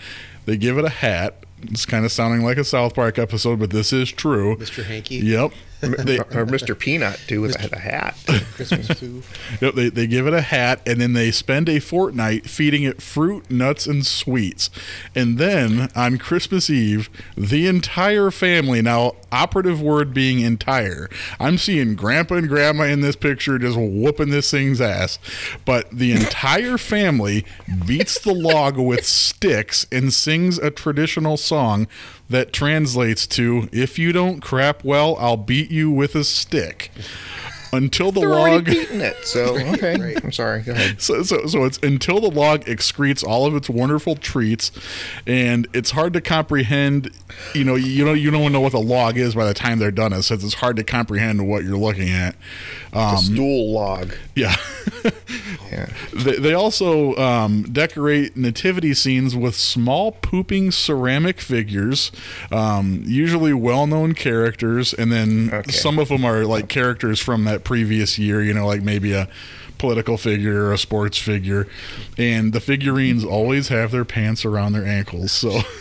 They give it a hat. It's kind of sounding like a South Park episode, but this is true. Mr. Hankey, Yep. They, or Mr. Peanut too with a, a hat. Christmas Pooh. Yep, they, they give it a hat and then they spend a fortnight feeding it fruit, nuts, and sweets. And then on Christmas Eve, the entire family, now, operative word being entire, I'm seeing grandpa and grandma in this picture just whooping this thing's ass. But the entire family beats the log with sticks and sings a traditional song that translates to If you don't crap well, I'll beat you with a stick. Until the They're log. already beating it. So okay, right. I'm sorry. Go ahead. So, so, so it's until the log excretes all of its wonderful treats, and it's hard to comprehend. You know, you know, you don't know what the log is by the time they're done. It says it's hard to comprehend what you're looking at. Um, Stool log. yeah. Yeah. They, they also um, decorate nativity scenes with small pooping ceramic figures, um, usually well-known characters, and then Okay. some of them are like characters from that previous year. You know, like maybe a political figure or a sports figure, and the figurines always have their pants around their ankles. So.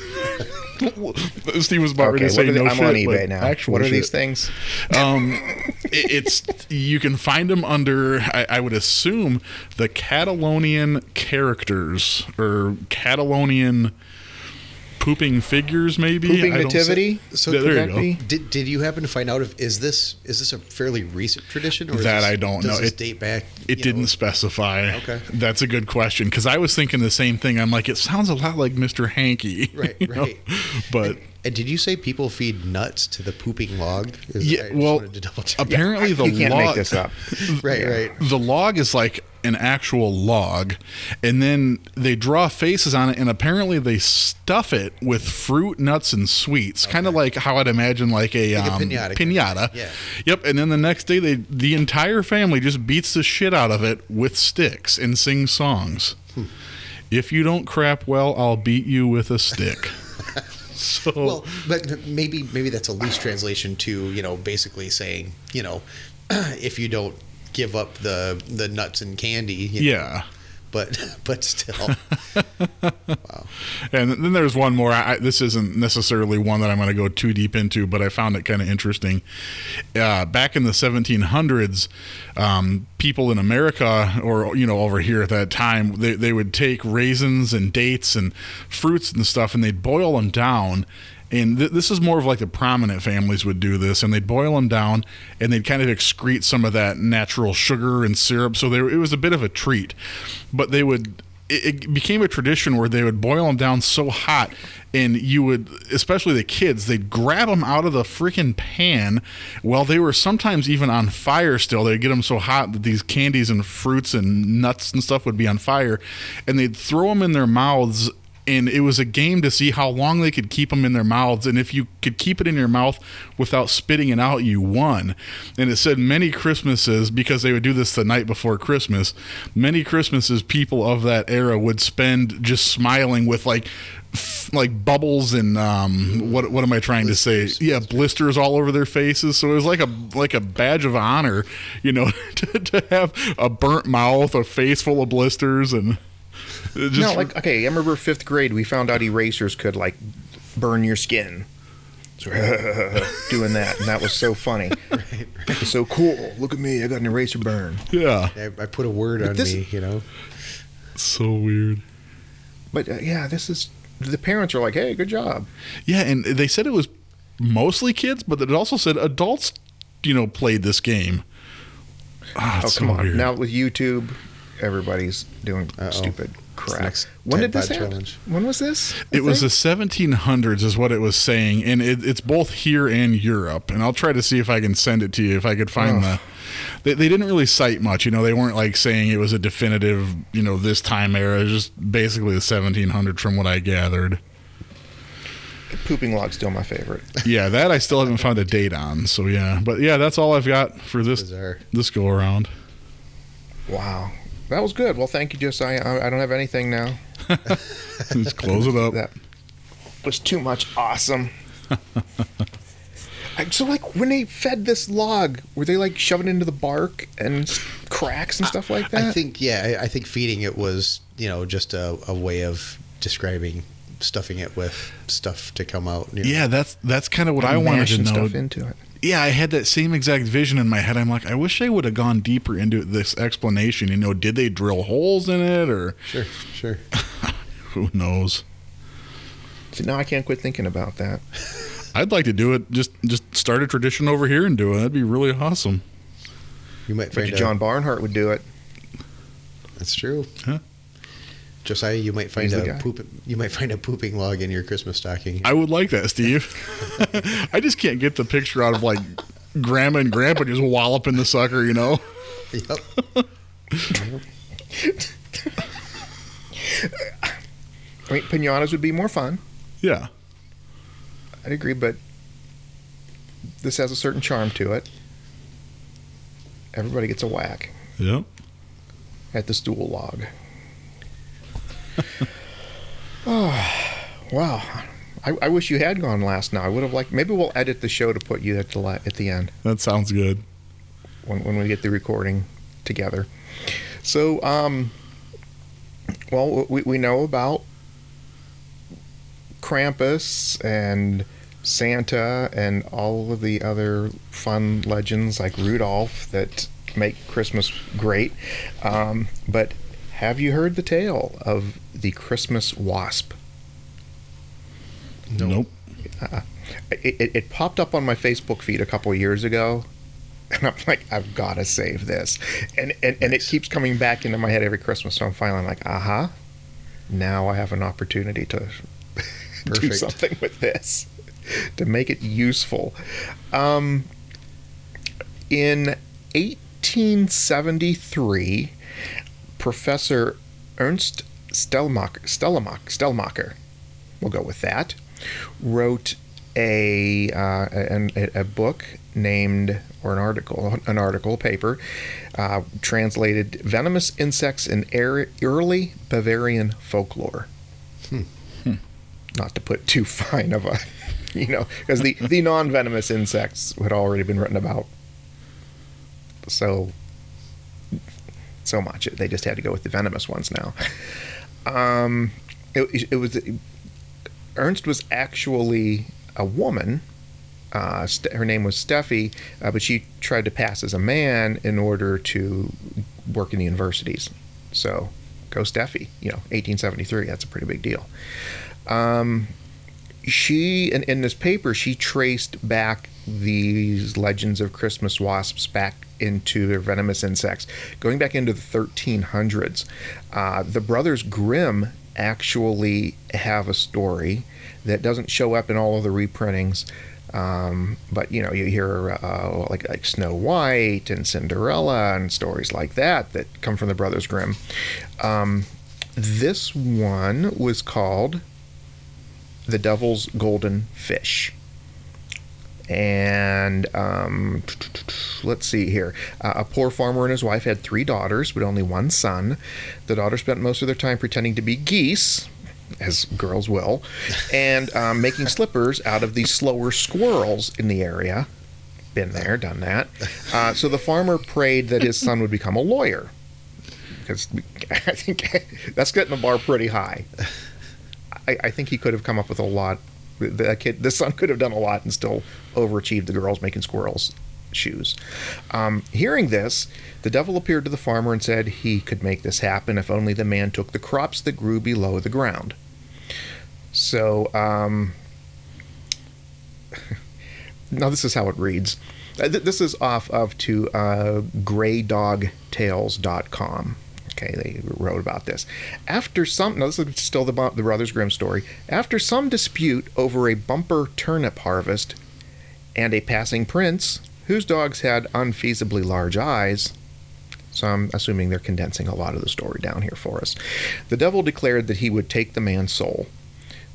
Steve was about ready to say the, no I'm shit, on eBay now. actual What are shit these things? um, it, it's you can find them under I, I would assume the Catalonian characters or Catalonian pooping figures maybe Pooping I don't- nativity. So Yeah, there you go. Did, did you happen to find out if is this is this a fairly recent tradition or is That this- I don't does know. It- date back. It you didn't know, specify. Okay. That's a good question because I was thinking the same thing. I'm like, it sounds a lot like Mr. Hankey. Right, you know? right. But And did you say people feed nuts to the pooping log? Is- Yeah, I well, wanted to double check. apparently the you can't log make this up. right, yeah. right. the log is like an actual log and then they draw faces on it and apparently they stuff it with fruit nuts and sweets kind of like how i'd imagine like a, Like a um, piñata. piñata Yeah. yep and then the next day they the entire family just beats the shit out of it with sticks and sings songs Hmm. if you don't crap well i'll beat you with a stick so Well, but maybe maybe that's a loose translation to you know basically saying you know if you don't give up the the nuts and candy. you know, yeah but but still, wow. And then there's one more. I, this isn't necessarily one that I'm going to go too deep into, but I found it kind of interesting. Uh, back in the 1700s, um, people in America, or you know, over here at that time, they they would take raisins and dates and fruits and stuff, and they'd boil them down. And th- this is more of like the prominent families would do this, and they'd boil them down, and they'd kind of excrete some of that natural sugar and syrup. So it was a bit of a treat, but they would it, it became a tradition where they would boil them down so hot and you would especially the kids they'd grab them out of the freaking pan while they were sometimes even on fire still they'd get them so hot that these candies and fruits and nuts and stuff would be on fire and they'd throw them in their mouths and it was a game to see how long they could keep them in their mouths and if you could keep it in your mouth without spitting it out you won. And it said many christmases because they would do this the night before christmas many christmases people of that era would spend just smiling with like like bubbles and um what what am i trying to say? Yeah blisters all over their faces. So it was like a like a badge of honor you know to, to have a burnt mouth a face full of blisters and just no, like okay, I remember fifth grade. We found out erasers could like burn your skin. So, we're doing that, and that was so funny. It was so cool. Look at me, I got an eraser burn. Yeah. I, I put a word on this- me, you know. So weird. But uh, yeah, this is the parents are like, "Hey, good job." Yeah, and they said it was mostly kids, but it also said adults, you know, played this game. Ah, Oh come so on! weird. Now with YouTube, everybody's doing Uh-oh. stupid It's crap. next When did this Bot happen? challenge. When was this? I It was the 1700s, is what it was saying, and it, it's both here and Europe. And I'll try to see if I can send it to you if I could find Ugh. the. They, they didn't really cite much, you know. They weren't like saying it was a definitive, you know, this time era. Just basically the 1700s, from what I gathered. pooping log's still my favorite. Yeah, that I still haven't found a date on. So yeah, but yeah, that's all I've got for this Bizarre. this go around. Wow, that was good. Well, thank you, Josiah. I, I don't have anything now. Just close it up. That was too much awesome. So, like, when they fed this log, were they like shoving it into the bark and cracks and stuff like that? I think yeah, I, I think feeding it was you know just a, a way of describing stuffing it with stuff to come out. You know. Yeah, that's that's kind of what I wanted to know. stuff into it. Yeah, I had that same exact vision in my head. I'm like, I wish I would have gone deeper into this explanation. You know, did they drill holes in it, or Sure, sure. who knows? So now I can't quit thinking about that. I'd like to do it. Just just start a tradition over here and do it. That'd be really awesome. You might But find John Barnhart would do it. That's true. Huh? Josiah, you might find He's a poop. You might find a pooping log in your Christmas stocking. I would like that, Steve. I just can't get the picture out of like grandma and grandpa just walloping the sucker. You know? yep. I mean, pinatas would be more fun. Yeah. I'd agree, but this has a certain charm to it. Everybody gets a whack Yep. at the stool log. Oh, wow. I, I wish you had gone last now. I would have liked. Maybe we'll edit the show to put you at the la- at the end That sounds good. when when we get the recording together. So, um, well, we we know about Krampus and Santa and all of the other fun legends like Rudolph that make Christmas great. Um, but have you heard the tale of the Christmas wasp? Nope. It, it, it popped up on my Facebook feed a couple years ago. And I'm like, I've got to save this. And, and, and it keeps coming back into my head every Christmas. So I'm finally like, aha, now I have an opportunity to do Perfect. something with this to make it useful. Um, in 1873, Professor Ernst Stellmacher, Stellmacher, Stellmacher we'll go with that, wrote a, uh, an, a book named, or an article, an article, a paper, uh, translated Venomous Insects in Ear- Early Bavarian Folklore. Not to put too fine of a, you know, because the, the non venomous insects had already been written about. So, so much. They just had to go with the venomous ones now. Um, it, it was Ernst was actually a woman. Uh, St- her name was Steffi, uh, but she tried to pass as a man in order to work in the universities. So, go Steffi. You know, 1873. That's a pretty big deal. Um, she in, in this paper she traced back these legends of Christmas wasps back into their venomous insects, going back into the 1300s. Uh, the brothers Grimm actually have a story that doesn't show up in all of the reprintings. Um, but you know, you hear uh, like like Snow White and Cinderella and stories like that that come from the Brothers Grimm. Um, this one was called "The Devil's Golden Fish," and um, let's see here. Uh, a poor farmer and his wife had three daughters, but only one son. The daughters spent most of their time pretending to be geese, as girls will, and um, making slippers out of the slower squirrels in the area. Been there, done that. Uh, so the farmer prayed that his son would become a lawyer. Because I think that's getting the bar pretty high. I, I think he could have come up with a lot The, kid, the son could have done a lot and still overachieved the girls making squirrels shoes. Um, hearing this, the devil appeared to the farmer and said he could make this happen if only the man took the crops that grew below the ground. So, um, now this is how it reads. Uh, this is off of to uh, graydogtales.com. Okay, they wrote about this. After some, now this is still the, the Brothers Grimm story. After some dispute over a bumper turnip harvest and a passing prince whose dogs had unfeasibly large eyes, so I'm assuming they're condensing a lot of the story down here for us. The devil declared that he would take the man's soul.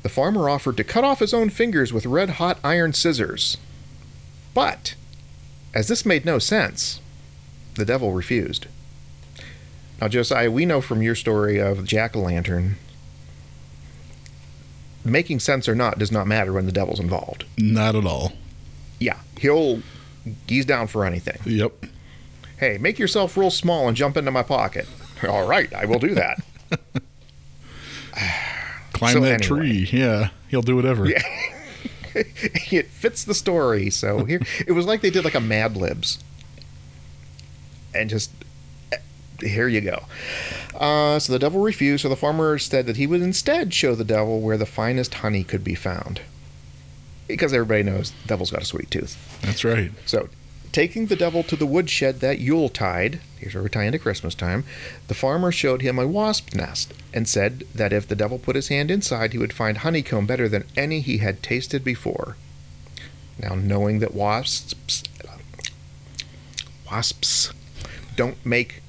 The farmer offered to cut off his own fingers with red hot iron scissors. But, as this made no sense, the devil refused. Now, Josiah, we know from your story of Jack o' Lantern, making sense or not does not matter when the devil's involved. Not at all. Yeah, he'll, he's down for anything. Yep. Hey, make yourself real small and jump into my pocket. All right, I will do that. Climb So that anyway. tree. Yeah. He'll do whatever. Yeah. it fits the story. So here, it was like they did like a Mad Libs, and just here you go. Uh, so the devil refused. So the farmer said that he would instead show the devil where the finest honey could be found, because everybody knows the devil's got a sweet tooth. That's right. So, taking the devil to the woodshed that Yuletide, here's where we're tying to Christmas time, the farmer showed him a wasp nest and said that if the devil put his hand inside, he would find honeycomb better than any he had tasted before. Now, knowing that wasps, wasps don't make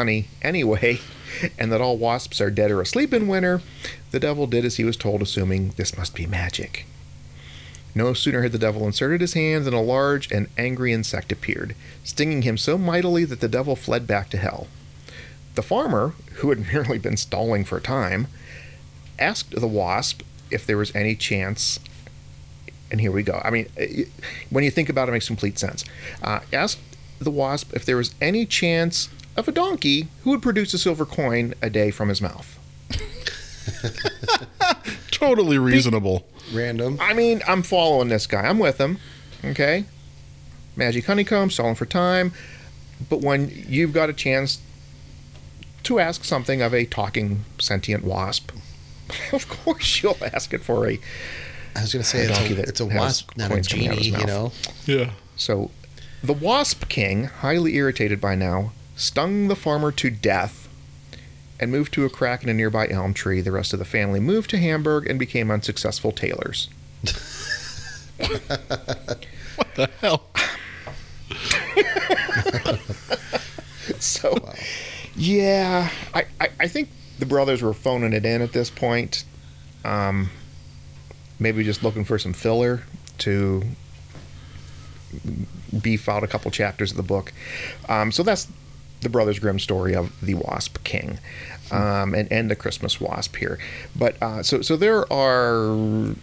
honey anyway, and that all wasps are dead or asleep in winter, the devil did as he was told, assuming this must be magic. No sooner had the devil inserted his hand than a large and angry insect appeared, stinging him so mightily that the devil fled back to hell. The farmer, who had merely been stalling for time, asked the wasp if there was any chance. And here we go. I mean, eh, when you think about it, it makes complete sense. Uh, asked the wasp if there was any chance of a donkey who would produce a silver coin a day from his mouth. Totally reasonable. Random. I mean, I'm following this guy. I'm with him. Okay. Magic honeycomb, stalling for time. But when you've got a chance to ask something of a talking sentient wasp, of course you'll ask it for a. I was going to say A it's donkey a, that it's a wasp, not a coins coming out of genie. You know. Yeah. So, the Wasp King, highly irritated by now, stung the farmer to death and moved to a crack in a nearby elm tree. The rest of the family moved to Hamburg and became unsuccessful tailors. What the hell? So, yeah, I, I, I think the brothers were phoning it in at this point. Um, maybe just looking for some filler to beef out a couple chapters of the book. Um, so that's the Brothers Grimm story of the Wasp King, um, and and the Christmas Wasp here. But uh, so so there are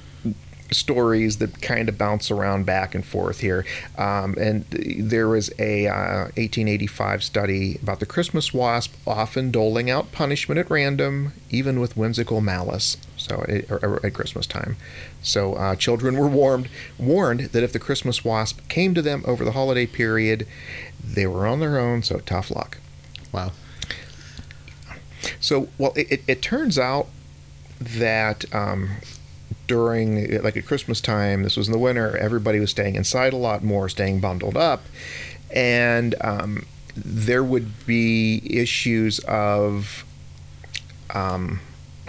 stories that kind of bounce around back and forth here. Um, and there was a uh, 1885 study about the Christmas wasp often doling out punishment at random, even with whimsical malice. So at, or- at Christmas time, so uh, children were warned warned that if the Christmas wasp came to them over the holiday period, they were on their own. So tough luck. Wow. So, well, it, it, it turns out that um, during, like at Christmas time, this was in the winter, everybody was staying inside a lot more, staying bundled up. And um, there would be issues of. Um,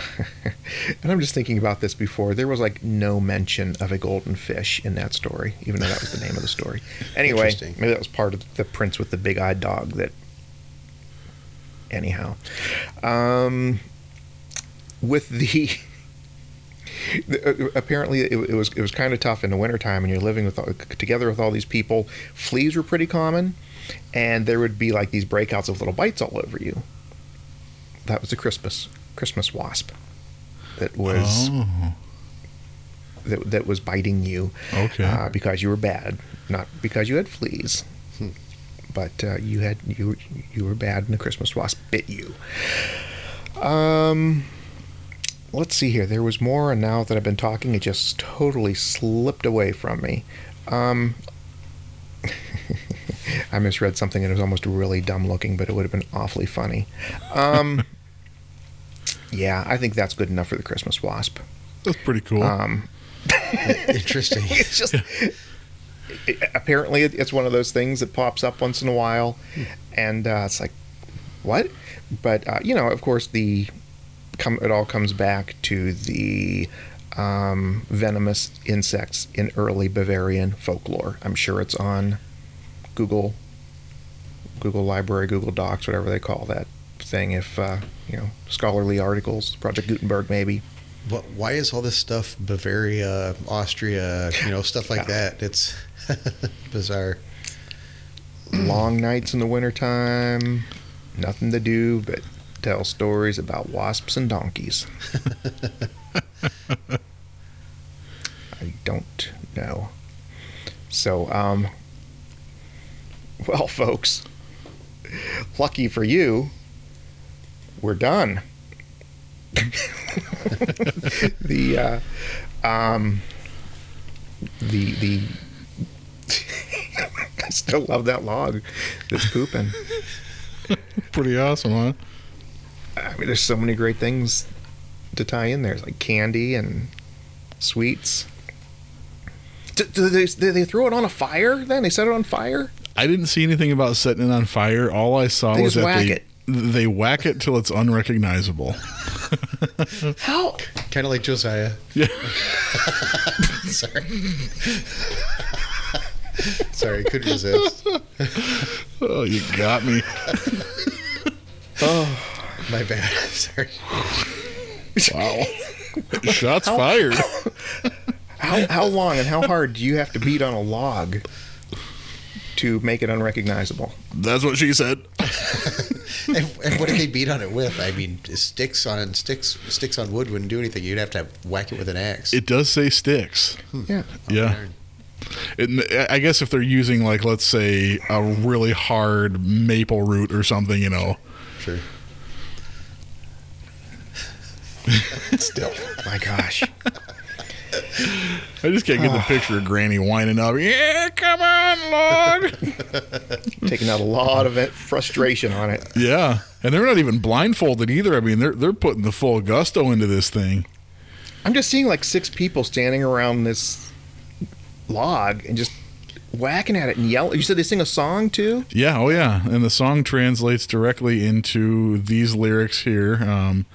and I'm just thinking about this before. There was like no mention of a golden fish in that story, even though that was the name of the story. Anyway, maybe that was part of the prince with the big eyed dog that anyhow. Um, with the, the- uh, apparently it, it was it was kind of tough in the wintertime and you're living with all, together with all these people. Fleas were pretty common, and there would be like these breakouts of little bites all over you. That was a Christmas Christmas wasp that was Oh, that, that was biting you okay. uh, because you were bad, not because you had fleas. Hmm. But uh, you had you you were bad, and the Christmas wasp bit you. Um, let's see here. There was more, and now that I've been talking, it just totally slipped away from me. Um, I misread something and it was almost really dumb looking, but it would have been awfully funny. Um, yeah, I think that's good enough for the Christmas wasp. That's pretty cool. Um, Interesting. it's just it- apparently it- it's one of those things that pops up once in a while, and uh, it's like, what? But uh, you know, of course, the come it all comes back to the um, venomous insects in early Bavarian folklore. I'm sure it's on Google, Google Library, Google Docs, whatever they call that thing. If uh, you know, scholarly articles, Project Gutenberg, maybe. But why is all this stuff Bavaria, Austria, you know, stuff like that? It's bizarre. long nights in the wintertime, nothing to do but tell stories about wasps and donkeys. I don't know. So, um, well, folks, lucky for you, we're done. the, uh, um, the, the, I still love that log that's pooping. pretty awesome, huh? I mean, there's so many great things to tie in there. It's like candy and sweets. Do, do they, do they throw it on a fire then? They set it on fire? I didn't see anything about setting it on fire. All I saw They was that they it. They whack it till it's unrecognizable. How? Kind of like Josiah. Yeah. Sorry. Sorry, couldn't resist. Oh, you got me. Oh, my bad. Sorry. Wow. Shots fired. How, how long and how hard do you have to beat on a log to make it unrecognizable? That's what she said. And, and what did they beat on it with? I mean, sticks on sticks sticks on wood wouldn't do anything. You'd have to whack it with an axe. It does say sticks. Hmm. Yeah. Yeah. It, I guess if they're using like let's say a really hard maple root or something, you know. Sure. Still. My gosh. I just can't get the picture of Granny whining up. Yeah, come on, Lord. Taking out a lot of it- frustration on it. yeah, and they're not even blindfolded either. I mean, they're they're putting the full gusto into this thing. I'm just seeing like six people standing around this log and just whacking at it and yelling. You said they sing a song too? Yeah, oh yeah, and the song translates directly into these lyrics here. Um,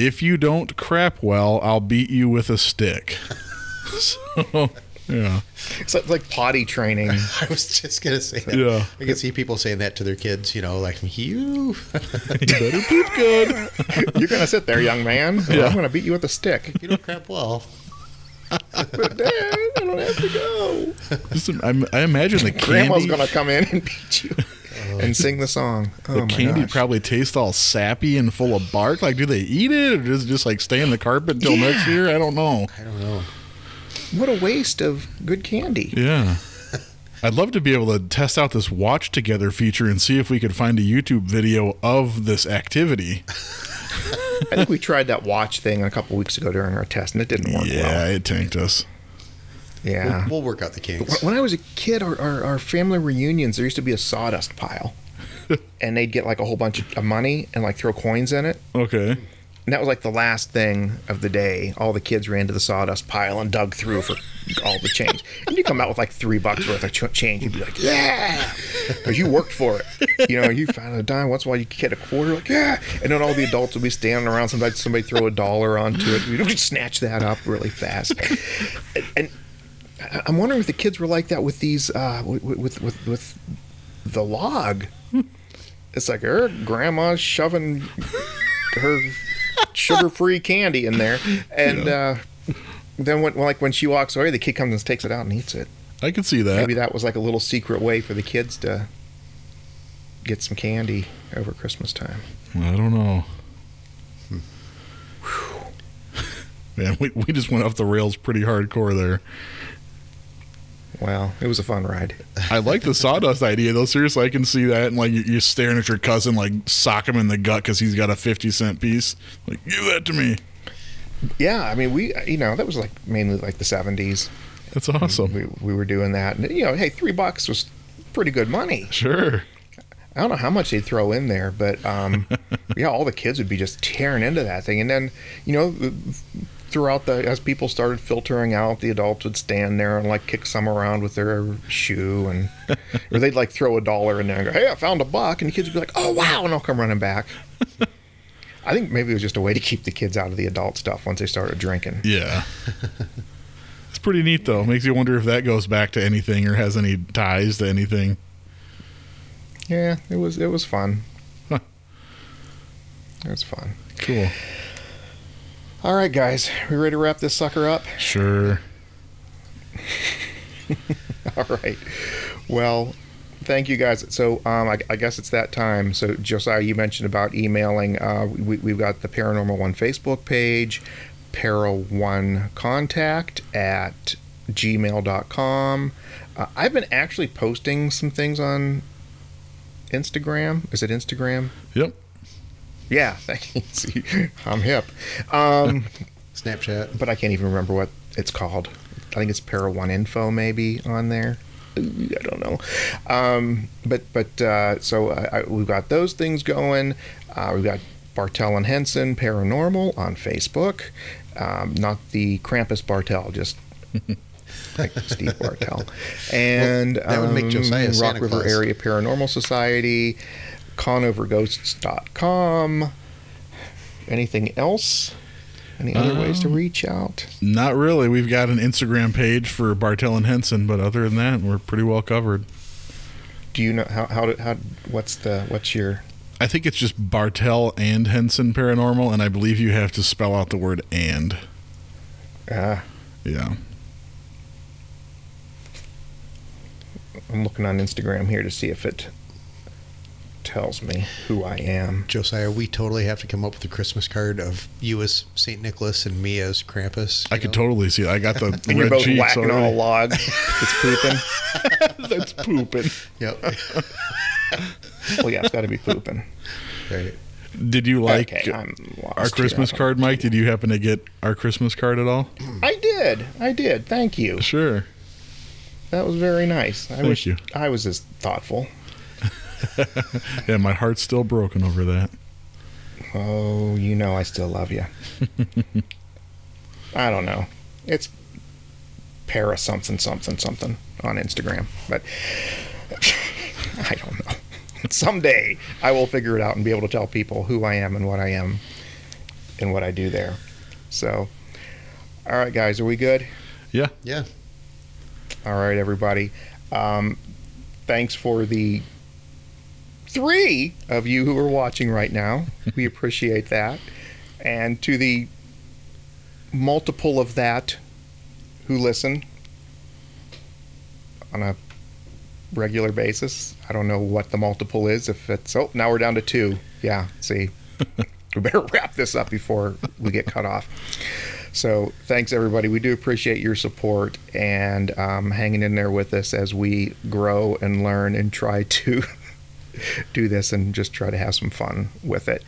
if you don't crap well, I'll beat you with a stick. so, yeah, It's like, like potty training. I was just gonna say that. Yeah. I can see people saying that to their kids. You know, like you. you better poop good. You're gonna sit there, young man. Yeah. I'm gonna beat you with a stick. you don't crap well. But Dad, I don't have to go. Just, I, I imagine the Grandma's gonna come in and beat you and sing the song. Oh the my candy gosh. probably tastes all sappy and full of bark. Like, do they eat it, or does it just like stay in the carpet until Yeah. next year? I don't know. I don't know. What a waste of good candy. Yeah. I'd love to be able to test out this watch together feature and see if we could find a YouTube video of this activity. I think we tried that watch thing a couple weeks ago during our test, and it didn't work Yeah, well. it tanked us. Yeah. We'll work out the kinks. When I was a kid, our, our, our family reunions, there used to be a sawdust pile. and they'd get like a whole bunch of money and like throw coins in it. Okay. And that was like the last thing of the day. All the kids ran to the sawdust pile and dug through for all the change. And you come out with like three bucks worth of ch- change. You'd be like, yeah, because you worked for it. You know, you found a dime. Once in a while, you get a quarter. Like, yeah. And then all the adults would be standing around. Somebody, somebody throw a dollar onto it. You'd snatch that up really fast. And, and I'm wondering if the kids were like that with these, uh, with, with, with, with the log. It's like her grandma's shoving her sugar-free candy in there, and uh, then when like when she walks away, the kid comes and takes it out and eats it. I could see that. Maybe that was like a little secret way for the kids to get some candy over Christmas time. I don't know. Man, we, we just went off the rails pretty hardcore there. Well, it was a fun ride. I like the sawdust idea though. Seriously, I can see that. And like you- you're staring at your cousin, like sock him in the gut because he's got a fifty cent piece. Like, give that to me. Yeah, I mean, we, you know, that was like mainly like the 70s. That's awesome. We, we were doing that. And, you know, hey, three bucks was pretty good money. Sure. I don't know how much they'd throw in there, but um, yeah, all the kids would be just tearing into that thing. And then, you know, throughout the, as people started filtering out, the adults would stand there and like kick some around with their shoe and, or they'd like throw a dollar in there and go, hey, I found a buck. And the kids would be like, oh, wow. And I'll come running back. I think maybe it was just a way to keep the kids out of the adult stuff once they started drinking. Yeah. it's pretty neat though. Makes you wonder if that goes back to anything or has any ties to anything. Yeah, it was, it was fun. Huh. It was fun. Cool. All right, guys, we ready to wrap this sucker up? Sure. All right. Well, thank you guys. So um, I, I guess it's that time. So Josiah, you mentioned about emailing. Uh, we, we've got the Paranormal One Facebook page, Para One Contact at gmail.com. Uh, I've been actually posting some things on Instagram. Is it Instagram? Yep. Yeah, thank you. See, I'm hip. Um, Snapchat. but I can't even remember what it's called. I think it's Para One Info maybe on there. I don't know. Um, but but uh, so I, I, we've got those things going. Uh, we've got Bartel and Henson Paranormal on Facebook. Um, not the Krampus Bartel, just like Steve Bartel. And Well, that would make um, Josiah Rock Santa River Claus. Area Paranormal Society, conoverghosts.com. Anything else? Any other ways to Um, reach out? Not really. We've got an Instagram page for Bartel and Henson, but other than that, we're pretty well covered. Do you know how how how what's the what's your I think it's just Bartel and Henson Paranormal, and I believe you have to spell out the word and. uh Yeah. I'm looking on Instagram here to see if it tells me who I am. Josiah, we totally have to come up with a Christmas card of you as St. Nicholas and me as Krampus. I you could totally see it. I got the And you're red both cheeks whacking on a log. it's pooping. That's pooping. Yep. Well, yeah, it's got to be pooping. right. Did you like okay, our. Christmas card, Mike? Did you happen to get our Christmas card at all? I did. I did. Thank you. Sure. That was very nice. I Thank wish you. I was as thoughtful. Yeah, my heart's still broken over that. Oh, you know I still love you. I don't know. It's para something something something on Instagram, but I don't know. Someday I will figure it out and be able to tell people who I am and what I am and what I do there. So, all right, guys, are we good? Yeah. Yeah. All right, everybody. Um, thanks for the three of you who are watching right now. We appreciate that. And to the multiple of that who listen on a regular basis. I don't know what the multiple is. If it's, oh, now we're down to two. Yeah, see. we better wrap this up before we get cut off. So thanks everybody. We do appreciate your support and um, hanging in there with us as we grow and learn and try to do this and just try to have some fun with it.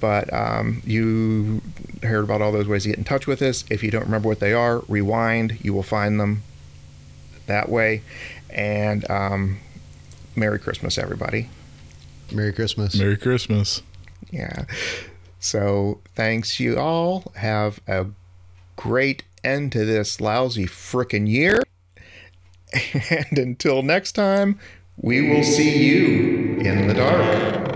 But um, you heard about all those ways to get in touch with us. If you don't remember what they are, rewind. You will find them that way. And um, Merry Christmas, everybody. Merry Christmas. Merry Christmas. Yeah. So thanks you all. Have a great end to this lousy frickin' year. And until next time, we will see you in the dark.